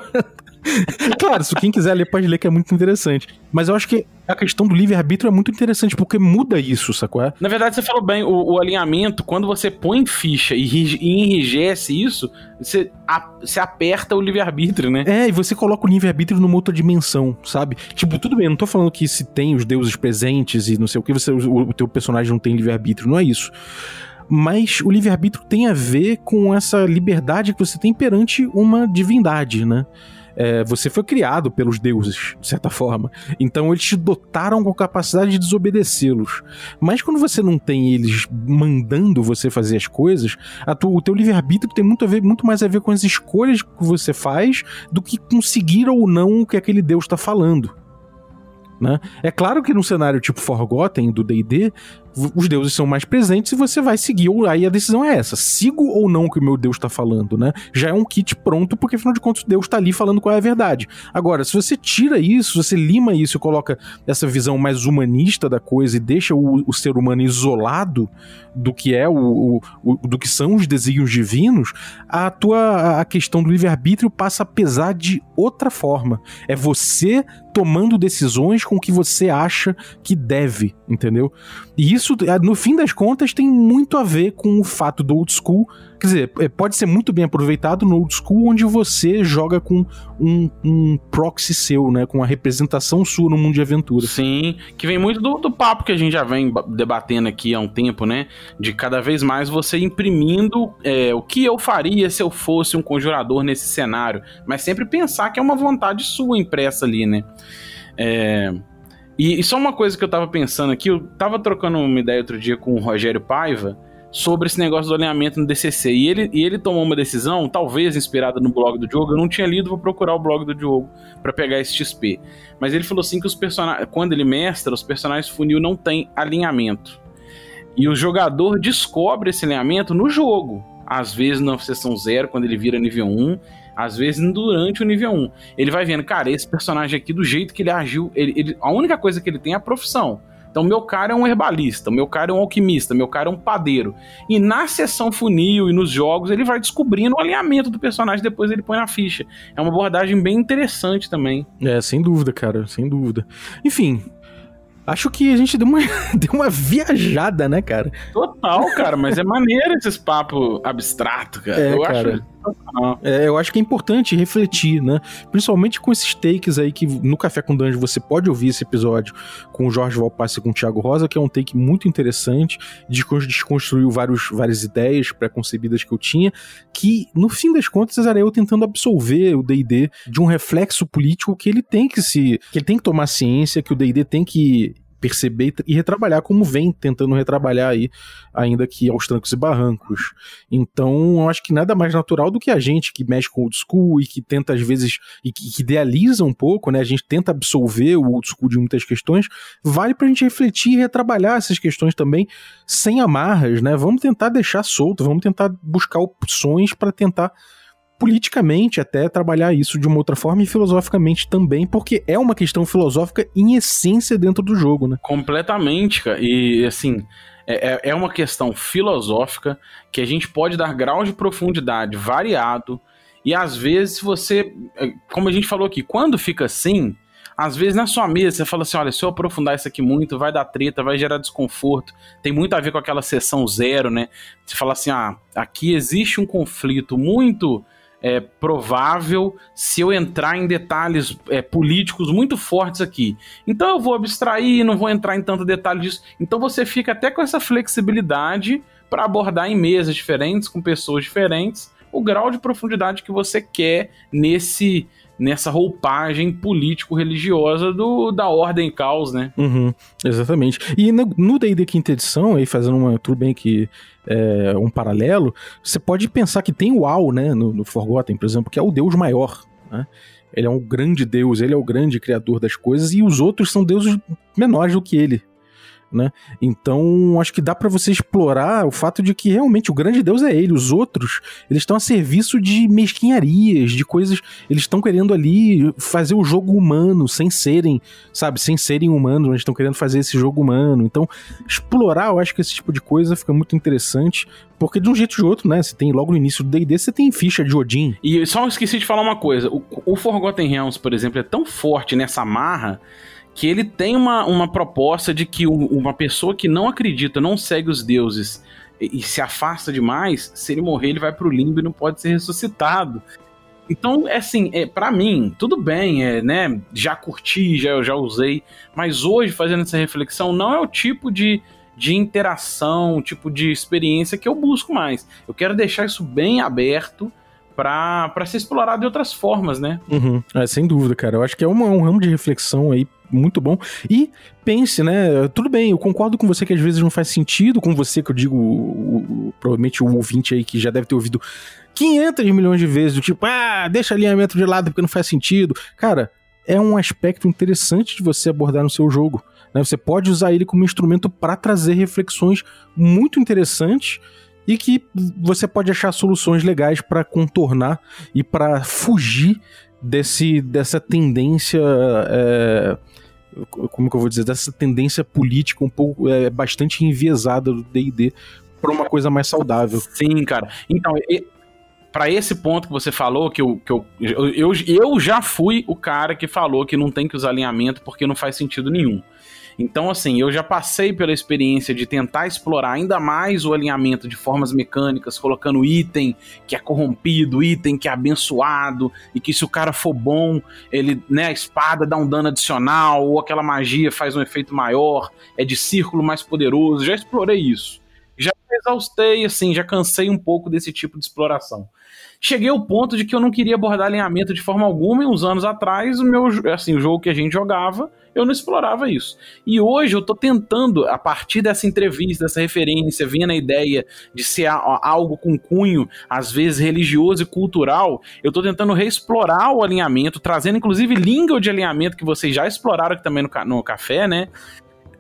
claro, se quem quiser ler, pode ler, que é muito interessante. Mas eu acho que a questão do livre-arbítrio é muito interessante, porque muda isso, sacou? Na verdade, você falou bem, o, o alinhamento, quando você põe ficha e, e enrijece isso, você, a, você aperta o livre-arbítrio, né? É, e você coloca o livre-arbítrio numa outra dimensão, sabe? Tipo, tudo bem, não tô falando que se tem os deuses presentes e não sei o que, você, o, o teu personagem não tem livre-arbítrio, não é isso mas o livre-arbítrio tem a ver com essa liberdade que você tem perante uma divindade, né? É, você foi criado pelos deuses, de certa forma. Então eles te dotaram com a capacidade de desobedecê-los. Mas quando você não tem eles mandando você fazer as coisas, o teu livre-arbítrio tem muito, a ver, muito mais a ver com as escolhas que você faz do que conseguir ou não o que aquele deus está falando. Né? É claro que num cenário tipo Forgotten do D&D, os deuses são mais presentes e você vai seguir. ou- Aí a decisão é essa: sigo ou não o que o meu Deus tá falando, né? Já é um kit pronto, porque afinal de contas Deus tá ali falando qual é a verdade. Agora, se você tira isso, você lima isso e coloca essa visão mais humanista da coisa e deixa o, o ser humano isolado do que é o- o- do que são os desígnios divinos, a tua a questão do livre-arbítrio passa a pesar de outra forma. É você tomando decisões com o que você acha que deve, entendeu? E isso, eh, no fim das contas, tem muito a ver com o fato do old school. Quer dizer, eh, pode ser muito bem aproveitado no old school, onde você joga com um, um proxy seu, né? Com uma representação sua no mundo de aventura. Sim, que vem muito do, do papo que a gente já vem ba- debatendo aqui há um tempo, né? De cada vez mais você imprimindo é, o que eu faria se eu fosse um conjurador nesse cenário. Mas sempre pensar que é uma vontade sua impressa ali, né? É, e, e só uma coisa que eu tava pensando aqui, eu tava trocando uma ideia outro dia com o Rogério Paiva sobre esse negócio do alinhamento no DCC. E ele, e ele tomou uma decisão, talvez inspirada no blog do Diogo. Eu não tinha lido, vou procurar o blog do Diogo para pegar esse XP. Mas ele falou assim que os personagens, quando ele mestra, os personagens funil não têm alinhamento. E o jogador descobre esse alinhamento no jogo. Às vezes na sessão zero, quando ele vira nível 1, às vezes durante o nível 1. Ele vai vendo, cara, esse personagem aqui, do jeito que ele agiu, ele, ele- a única coisa que ele tem é a profissão. Então, meu cara é um herbalista, meu cara é um alquimista, meu cara é um padeiro. E na sessão funil e nos jogos, ele vai descobrindo o alinhamento do personagem, depois ele põe na ficha. É uma abordagem bem interessante também. É, sem dúvida, cara, sem dúvida. Enfim, acho que a gente deu uma, deu uma viajada, né, cara? Total, cara, mas é maneiro esses papos abstrato, cara. É, eu cara. acho. Sensacional. É, eu acho que é importante refletir, né? Principalmente com esses takes aí que no Café com Dungeon você pode ouvir esse episódio com o Jorge Valpasse e com o Thiago Rosa, que é um take muito interessante, descon- desconstruiu vários, várias ideias pré-concebidas que eu tinha, que no fim das contas era eu tentando absolver o D&D de um reflexo político que ele tem que se, que ele tem que tomar ciência, que o D&D tem que perceber e tra- retrabalhar como vem tentando retrabalhar aí, ainda que aos trancos e barrancos. Então, eu acho que nada mais natural do que a gente que mexe com o old school e que tenta, às vezes, e que, que idealiza um pouco, né? A gente tenta absolver o old school de muitas questões. Vale pra gente refletir e retrabalhar essas questões também sem amarras, né? Vamos tentar deixar solto, vamos tentar buscar opções para tentar politicamente até trabalhar isso de uma outra forma e filosoficamente também, porque é uma questão filosófica em essência dentro do jogo, né? Completamente, cara. E assim, é, é- é uma questão filosófica que a gente pode dar grau de profundidade variado. E às vezes você, é, como a gente falou aqui, quando fica assim, às vezes na sua mesa você fala assim: olha, se eu aprofundar isso aqui muito, vai dar treta, vai gerar desconforto. Tem muito a ver com aquela sessão zero, né? Você fala assim: ah, aqui existe um conflito muito é, provável se eu entrar em detalhes é, políticos muito fortes aqui. Então eu vou abstrair, não vou entrar em tanto detalhe disso. Então você fica até com essa flexibilidade para abordar em mesas diferentes, com pessoas diferentes, o grau de profundidade que você quer nesse nessa roupagem político-religiosa do da ordem caos, né? Uhum, exatamente. E no D&D quinta edição, aí fazendo uma, tudo bem que é, um paralelo, você pode pensar que tem o Al, né, no, no Forgotten, por exemplo, que é o deus maior, né? Ele é um grande deus, ele é o grande criador das coisas e os outros são deuses menores do que ele, né? Então, acho que dá pra você explorar o fato de que realmente o grande deus é ele, os outros, eles estão a serviço de mesquinharias, de coisas, eles estão querendo ali fazer o jogo humano sem serem sabe, sem serem humanos, mas estão querendo fazer esse jogo humano. Então, explorar, eu acho que esse tipo de coisa fica muito interessante, porque de um jeito ou de outro, né, você tem logo no início do D&D, você tem ficha de Odin. E só esqueci de falar uma coisa: o, o Forgotten Realms, por exemplo, é tão forte nessa marra que ele tem uma, uma proposta de que um- uma pessoa que não acredita, não segue os deuses e, e se afasta demais, se ele morrer, ele vai pro limbo e não pode ser ressuscitado. Então, é assim, é, para mim, tudo bem, é, né? Já curti, já, já usei, mas hoje, fazendo essa reflexão, não é o tipo de, de interação, tipo de experiência que eu busco mais. Eu quero deixar isso bem aberto pra ser explorado de outras formas, né? Uhum. É, sem dúvida, cara. Eu acho que é uma- um ramo de reflexão aí muito bom. E pense, né? Tudo bem, eu concordo com você que às vezes não faz sentido, com você que eu digo, o- o- provavelmente o ouvinte aí que já deve ter ouvido 500 milhões de vezes, do tipo, ah, deixa alinhamento de lado porque não faz sentido. Cara, é um aspecto interessante de você abordar no seu jogo. Né? Você pode usar ele como instrumento para trazer reflexões muito interessantes e que você pode achar soluções legais para contornar e para fugir desse, dessa tendência. É, como que eu vou dizer? Dessa tendência política um pouco é, bastante enviesada do DD para uma coisa mais saudável. Sim, cara. Então, para esse ponto que você falou, que, eu, que eu, eu, eu já fui o cara que falou que não tem que usar alinhamento porque não faz sentido nenhum. Então, assim, eu já passei pela experiência de tentar explorar ainda mais o alinhamento de formas mecânicas, colocando item que é corrompido, item que é abençoado, e que se o cara for bom, ele, né, a espada dá um dano adicional, ou aquela magia faz um efeito maior, é de círculo mais poderoso. Já explorei isso. Já exaustei, assim, já cansei um pouco desse tipo de exploração cheguei ao ponto de que eu não queria abordar alinhamento de forma alguma, e uns anos atrás, o meu, assim, o jogo que a gente jogava, eu não explorava isso. E hoje eu tô tentando, a partir dessa entrevista, dessa referência, vendo a ideia de ser algo com cunho, às vezes religioso e cultural, eu tô tentando reexplorar o alinhamento, trazendo inclusive língua de alinhamento que vocês já exploraram aqui também no, no café, né?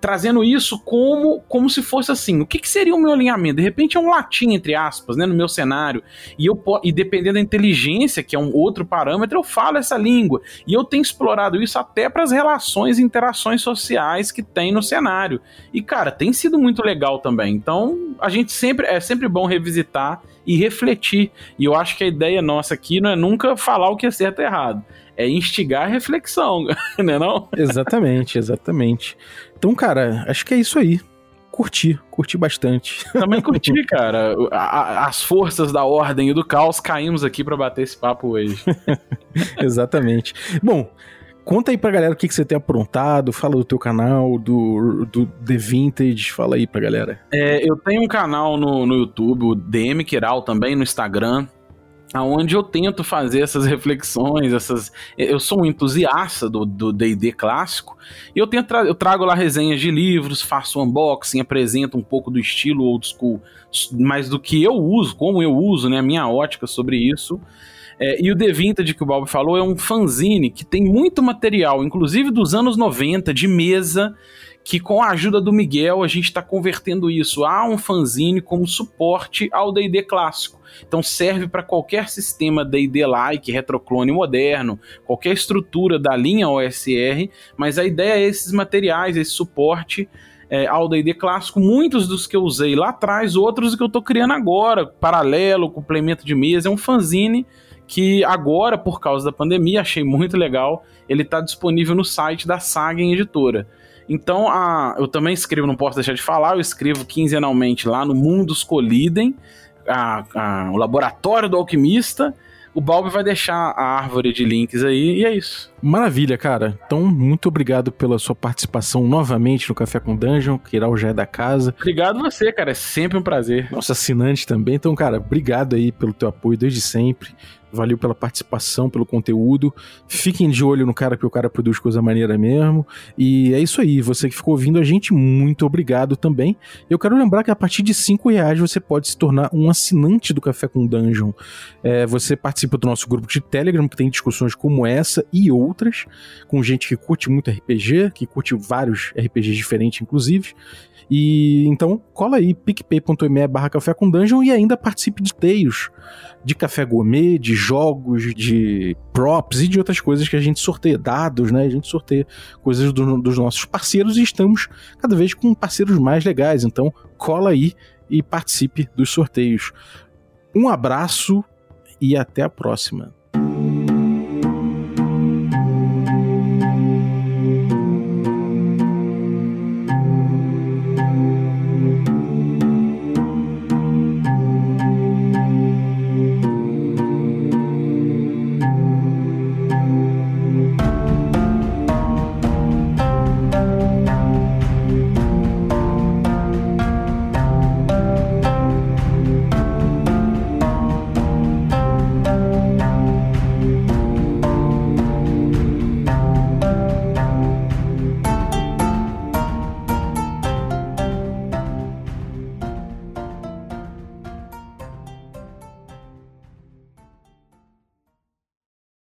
Trazendo isso como, como se fosse assim, o que, que, seria o meu alinhamento? De repente é um latim, entre aspas, né, no meu cenário, e, eu, e dependendo da inteligência, que é um outro parâmetro, eu falo essa língua, e eu tenho explorado isso até para as relações e interações sociais que tem no cenário, e cara, tem sido muito legal também, então a gente sempre, é sempre bom revisitar e refletir, e eu acho que a ideia nossa aqui não é nunca falar o que é certo e errado, é instigar a reflexão, né não? Exatamente, exatamente. Então, cara, acho que é isso aí. Curti, curti bastante. Também curti, cara. as forças da ordem e do caos caímos aqui para bater esse papo hoje. Exatamente. Bom, Conta aí pra galera o que, que você tem aprontado, fala do teu canal, do, do The Vintage, fala aí pra galera. É, eu tenho um canal no, no YouTube, o DM Kiral também, no Instagram aonde eu tento fazer essas reflexões, essas eu sou um entusiasta do D&D clássico e eu tento eu trago lá resenhas de livros, faço unboxing, apresento um pouco do estilo old school, mas do que eu uso, como eu uso, né, a minha ótica sobre isso. É, e o The Vintage que o Bob falou é um fanzine que tem muito material, inclusive dos anos 90, de mesa, que com a ajuda do Miguel a gente está convertendo isso a um fanzine como suporte ao D&D clássico. Então serve para qualquer sistema D&D-like, retroclone moderno, qualquer estrutura da linha OSR, mas a ideia é esses materiais, esse suporte é, ao D&D clássico, muitos dos que eu usei lá atrás, outros que eu estou criando agora, paralelo, complemento de mesa, é um fanzine que agora, por causa da pandemia, achei muito legal, ele está disponível no site da Saga Editora. Então, a, eu também escrevo, não posso deixar de falar, eu escrevo quinzenalmente lá no Mundos Colidem, a, a, o Laboratório do Alquimista. O Balbi vai deixar a árvore de links aí e é isso. Maravilha, cara. Então, muito obrigado pela sua participação novamente no Café com Dungeon, que irá já é da casa. Obrigado você, cara. É sempre um prazer. Nosso assinante também. Então, cara, obrigado aí pelo teu apoio desde sempre. Valeu pela participação, pelo conteúdo. Fiquem de olho no cara, porque o cara produz coisa maneira mesmo. E é isso aí. Você que ficou ouvindo a gente, muito obrigado também. Eu quero lembrar que a partir de 5 reais você pode se tornar um assinante do Café com Dungeon. É, você participa do nosso grupo de Telegram, que tem discussões como essa e outras, com gente que curte muito RPG, que curte vários RPGs diferentes, inclusive. E então cola aí picpay.me barra café com dungeon e ainda participe de teios de café gourmet, de jogos, de props e de outras coisas que a gente sorteia, dados, né? A gente sorteia coisas do, dos nossos parceiros e estamos cada vez com parceiros mais legais. Então cola aí e participe dos sorteios. Um abraço e até a próxima.